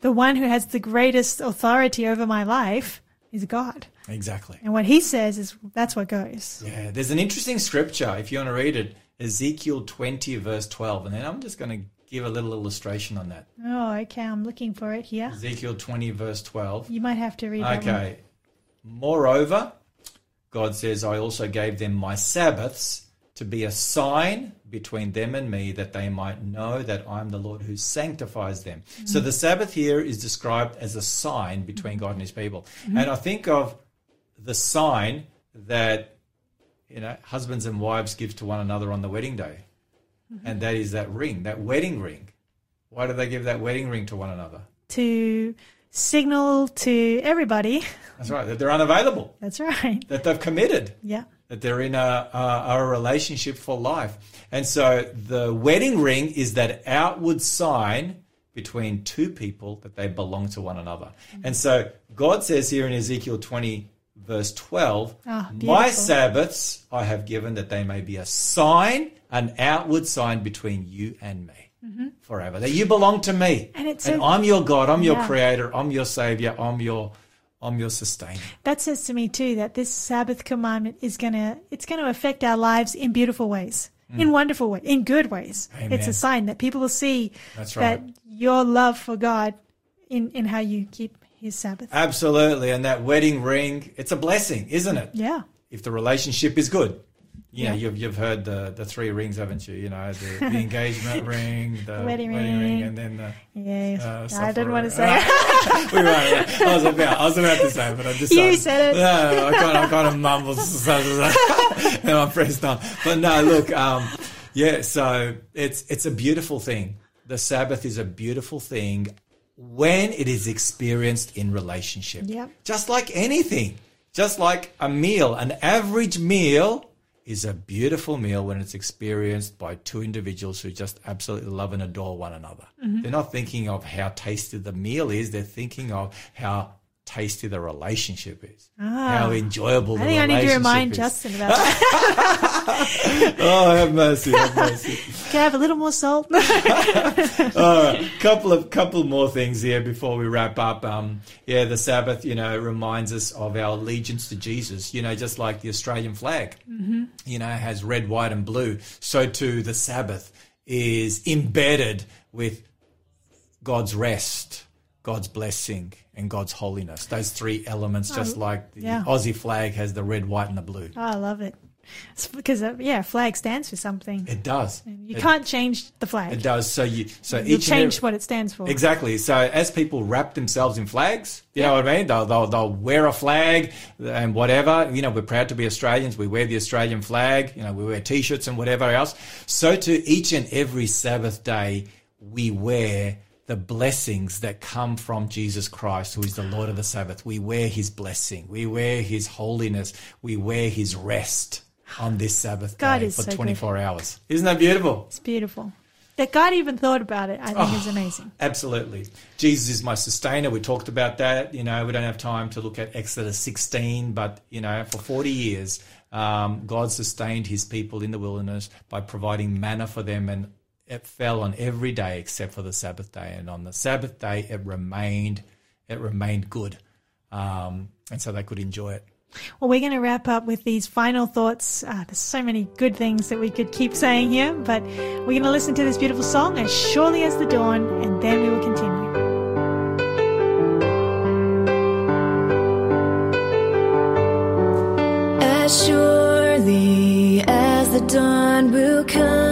the one who has the greatest authority over my life is God. Exactly. And what he says is that's what goes. Yeah, there's an interesting scripture if you want to read it, Ezekiel 20, verse 12. And then I'm just going to give a little illustration on that. Oh, okay. I'm looking for it here. Ezekiel 20, verse 12. You might have to read one. Okay. Moreover, God says, I also gave them my Sabbaths to be a sign between them and me that they might know that I'm the Lord who sanctifies them. So Mhm. the Sabbath here is described as a sign between God and his people. Mhm. And I think of the sign that you know husbands and wives give to one another on the wedding day. Mm-hmm. And that is that ring, that wedding ring. Why do they give that wedding ring to one another? To signal to everybody. That's right, that they're unavailable. That's right. that they've committed, Yeah. that they're in a, a, a relationship for life. And so the wedding ring is that outward sign between two people that they belong to one another. Mm-hmm. And so God says here in Ezekiel 20, verse 12, Ah, My. Sabbaths I have given that they may be a sign, an outward sign between you and me. Mhm. Forever, that you belong to me, And it's so- I'm your God, I'm your Yeah. Creator, I'm your Savior, I'm your, I'm your Sustainer. That says to me too that this Sabbath commandment is gonna it's gonna affect our lives in beautiful ways. In wonderful ways, in good ways. It's a sign that people will see That's that your love for God in, in how you keep his Sabbath. Absolutely. And that wedding ring, it's a blessing, isn't it? Yeah. If the relationship is good. You know, Yeah. you've, you've heard the, the three rings, haven't you? You know, the, the engagement ring, the Wedding ring. and then the. Yes. uh, I supper didn't want to say it. we won't, yeah. I was about, I was about to say, it, but I just You said it. No, no, I kind of, I kind of mumbled, and I pressed on. But no, look, um, yeah. So it's it's a beautiful thing. The Sabbath is a beautiful thing when it is experienced in relationship. Yep. Just like anything, just like a meal, an average meal is a beautiful meal when it's experienced by two individuals who just absolutely love and adore one another. Mhm. They're not thinking of how tasty the meal is, they're thinking of how tasty the relationship is. Ah. how enjoyable the I think I need to remind is. Justin about that. oh, have mercy, have mercy. Can I have a little more salt? All right, couple of couple more things here before we wrap up. Um, yeah, the Sabbath, you know, reminds us of our allegiance to Jesus. You know, just like the Australian flag, Mhm. you know, has red, white, and blue. So too, the Sabbath is embedded with God's rest, God's blessing, and God's holiness. Those three elements, just Oh, like the yeah. Aussie flag has the red, white, and the blue. Oh, I love it. It's because, uh, yeah, flag stands for something. It does. You It- can't change the flag. It does. So you so You'll change every- what it stands for. Exactly. So as people wrap themselves in flags, you know what I mean? They'll, they'll, they'll wear a flag and whatever. You know, we're proud to be Australians. We wear the Australian flag. You know, we wear t-shirts and whatever else. So to each and every Sabbath day, we wear the blessings that come from Jesus Christ, who is the Lord of the Sabbath. We wear his blessing. We wear his holiness. We wear his rest on this Sabbath God day is for so good. 24 hours. Isn't that beautiful? It's beautiful. that God even thought about it, I think Oh. is amazing. Absolutely. Jesus is my sustainer. We talked about that. You know, we don't have time to look at Exodus 16, but, you know, for 40 years, um, God sustained his people in the wilderness by providing manna for them and it fell on every day except for the Sabbath day. And on the Sabbath day, it remained, it remained good. Um, and so they could enjoy it. Well, we're going to wrap up with these final thoughts. Uh, there's so many good things that we could keep saying here, but we're going to listen to this beautiful song, As Surely as the Dawn, and then we will continue. As surely as the dawn will come,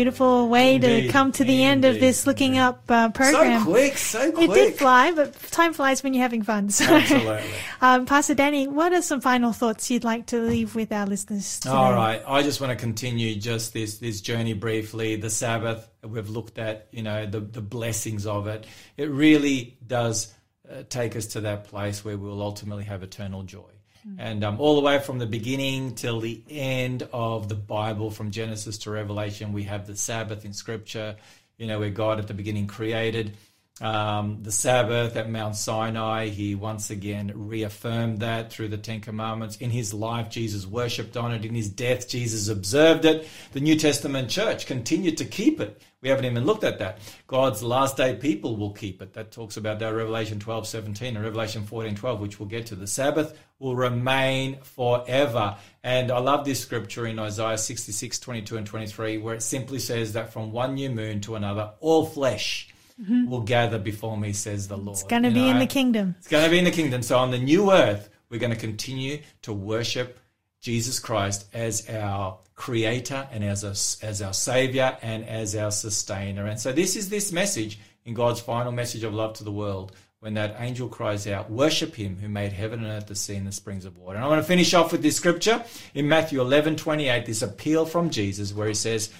beautiful way to come to the end of this looking up uh, program. So quick, so quick. It did fly, but time flies when you're having fun. So, Absolutely. um, Pastor Danny, what are some final thoughts you'd like to leave with our listeners today? All right. I just want to continue just this this journey briefly. The Sabbath, we've looked at, you know, the, the blessings of it. It really does uh, take us to that place where we'll ultimately have eternal joy. And um, all the way from the beginning till the end of the Bible, from Genesis to Revelation, we have the Sabbath in Scripture, you know, where God at the beginning created um, the Sabbath at Mount Sinai. He once again reaffirmed that through the Ten Commandments. In his life, Jesus worshipped on it. In his death, Jesus observed it. The New Testament church continued to keep it. We haven't even looked at that. God's last day people will keep it. That talks about that Revelation 12, 17 and Revelation 14, 12, which we'll get to. The Sabbath will remain forever. And I love this scripture in Isaiah 66, 22 and 23, where it simply says that from one new moon to another, all flesh Mhm. will gather before me, says the Lord. It's going to be in know, the kingdom. It's going to be in the kingdom. So on the new earth, we're going to continue to worship Jesus Christ as our creator and as our, as our savior and as our sustainer. And so this is this message in God's final message of love to the world when that angel cries out, worship him who made heaven and earth, the sea and the springs of water. And I want to finish off with this scripture in Matthew 11, 28, this appeal from Jesus where he says,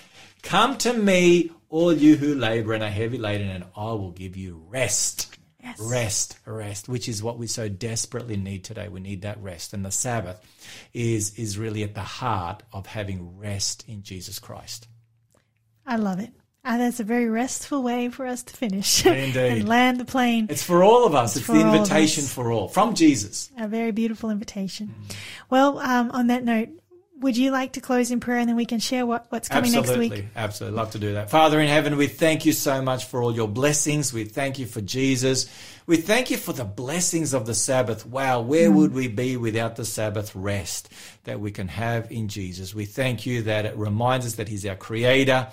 come to me, all you who labor and are heavy laden, and I will give you rest. Rest, rest, which is what we so desperately need today. We need that rest. And the Sabbath is, is really at the heart of having rest in Jesus Christ. I love it. And that's a very restful way for us to finish Indeed. and land the plane. It's for all of us. It's, for the invitation us. for all from Jesus. A very beautiful invitation. Well, um, on that note, would you like to close in prayer and then we can share what, what's coming Absolutely, next week? Absolutely. Absolutely. Love to do that. Father in heaven, we thank you so much for all your blessings. We thank you for Jesus. We thank you for the blessings of the Sabbath. Wow, where mm. would we be without the Sabbath rest that we can have in Jesus? We thank you that it reminds us that He's our Creator,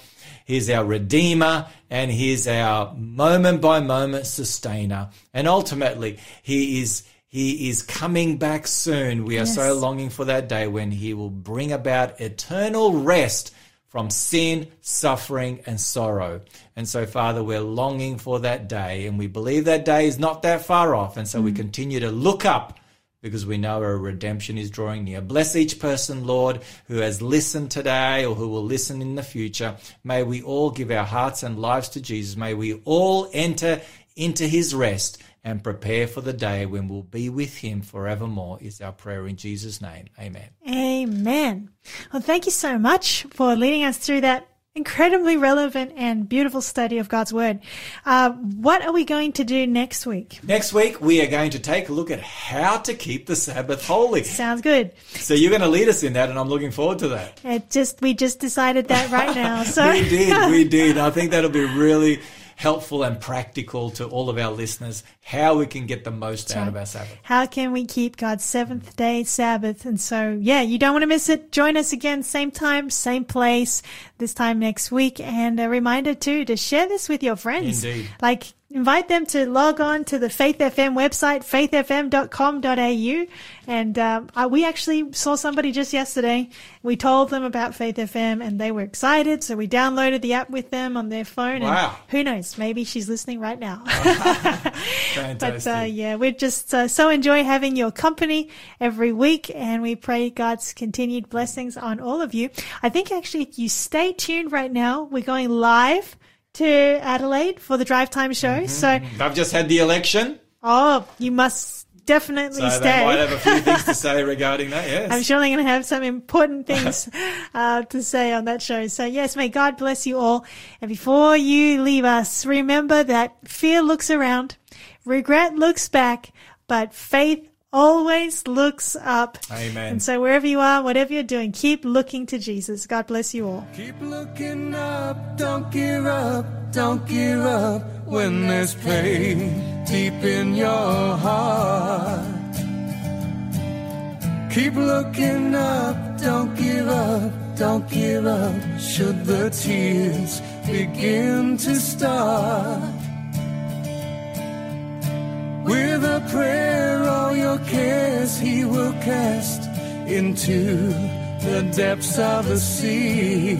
He's our Redeemer, and He's our moment by moment sustainer. And ultimately, He is he is coming back soon. We are so longing for that day when He will bring about eternal rest from sin, suffering, and sorrow. And so, Father, we're longing for that day, and we believe that day is not that far off. And so we mm. continue to look up because we know our redemption is drawing near. Bless each person, Lord, who has listened today or who will listen in the future. May we all give our hearts and lives to Jesus. May we all enter into his rest and prepare for the day when we'll be with him forevermore is our prayer in Jesus' name. Amen. Amen. Well, thank you so much for leading us through that incredibly relevant and beautiful study of God's Word. Uh, what are we going to do next week? Next week, we are going to take a look at how to keep the Sabbath holy. Sounds good. So you're going to lead us in that, and I'm looking forward to that. It just we just decided that right now. So we did, we did. I think that'll be really helpful and practical to all of our listeners how we can get the most out right. of our Sabbath. How can we keep God's seventh day Sabbath? And so, yeah, you don't want to miss it. Join us again, same time, same place, this time next week. And a reminder too to share this with your friends. Indeed. Like, invite them to log on to the Faith FM website, faithfm.com.au. And um, uh, we actually saw somebody just yesterday. We told them about Faith FM and they were excited. So we downloaded the app with them on their phone. Wow. And who knows? Maybe she's listening right now. But Fantastic. uh, yeah, we just uh, so enjoy having your company every week, and we pray God's continued blessings on all of you. I think actually, if you stay tuned right now, we're going live to Adelaide for the Drive Time show. So, I've just had the election, oh, you must definitely so stay. they might have a few things to say regarding that. Yes. I'm sure they're going to have some important things uh, to say on that show. So, yes, may God bless you all. And before you leave us, remember that fear looks around, regret looks back, but faith always looks up. Amen. And so, wherever you are, whatever you're doing, keep looking to Jesus. God bless you all. Keep looking up, don't give up, don't give up when there's pain deep in your heart. Keep looking up, don't give up, don't give up should the tears begin to start. With a prayer, all your cares he will cast into the depths of the sea.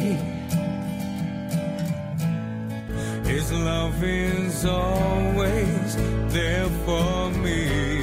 His love is always there for me.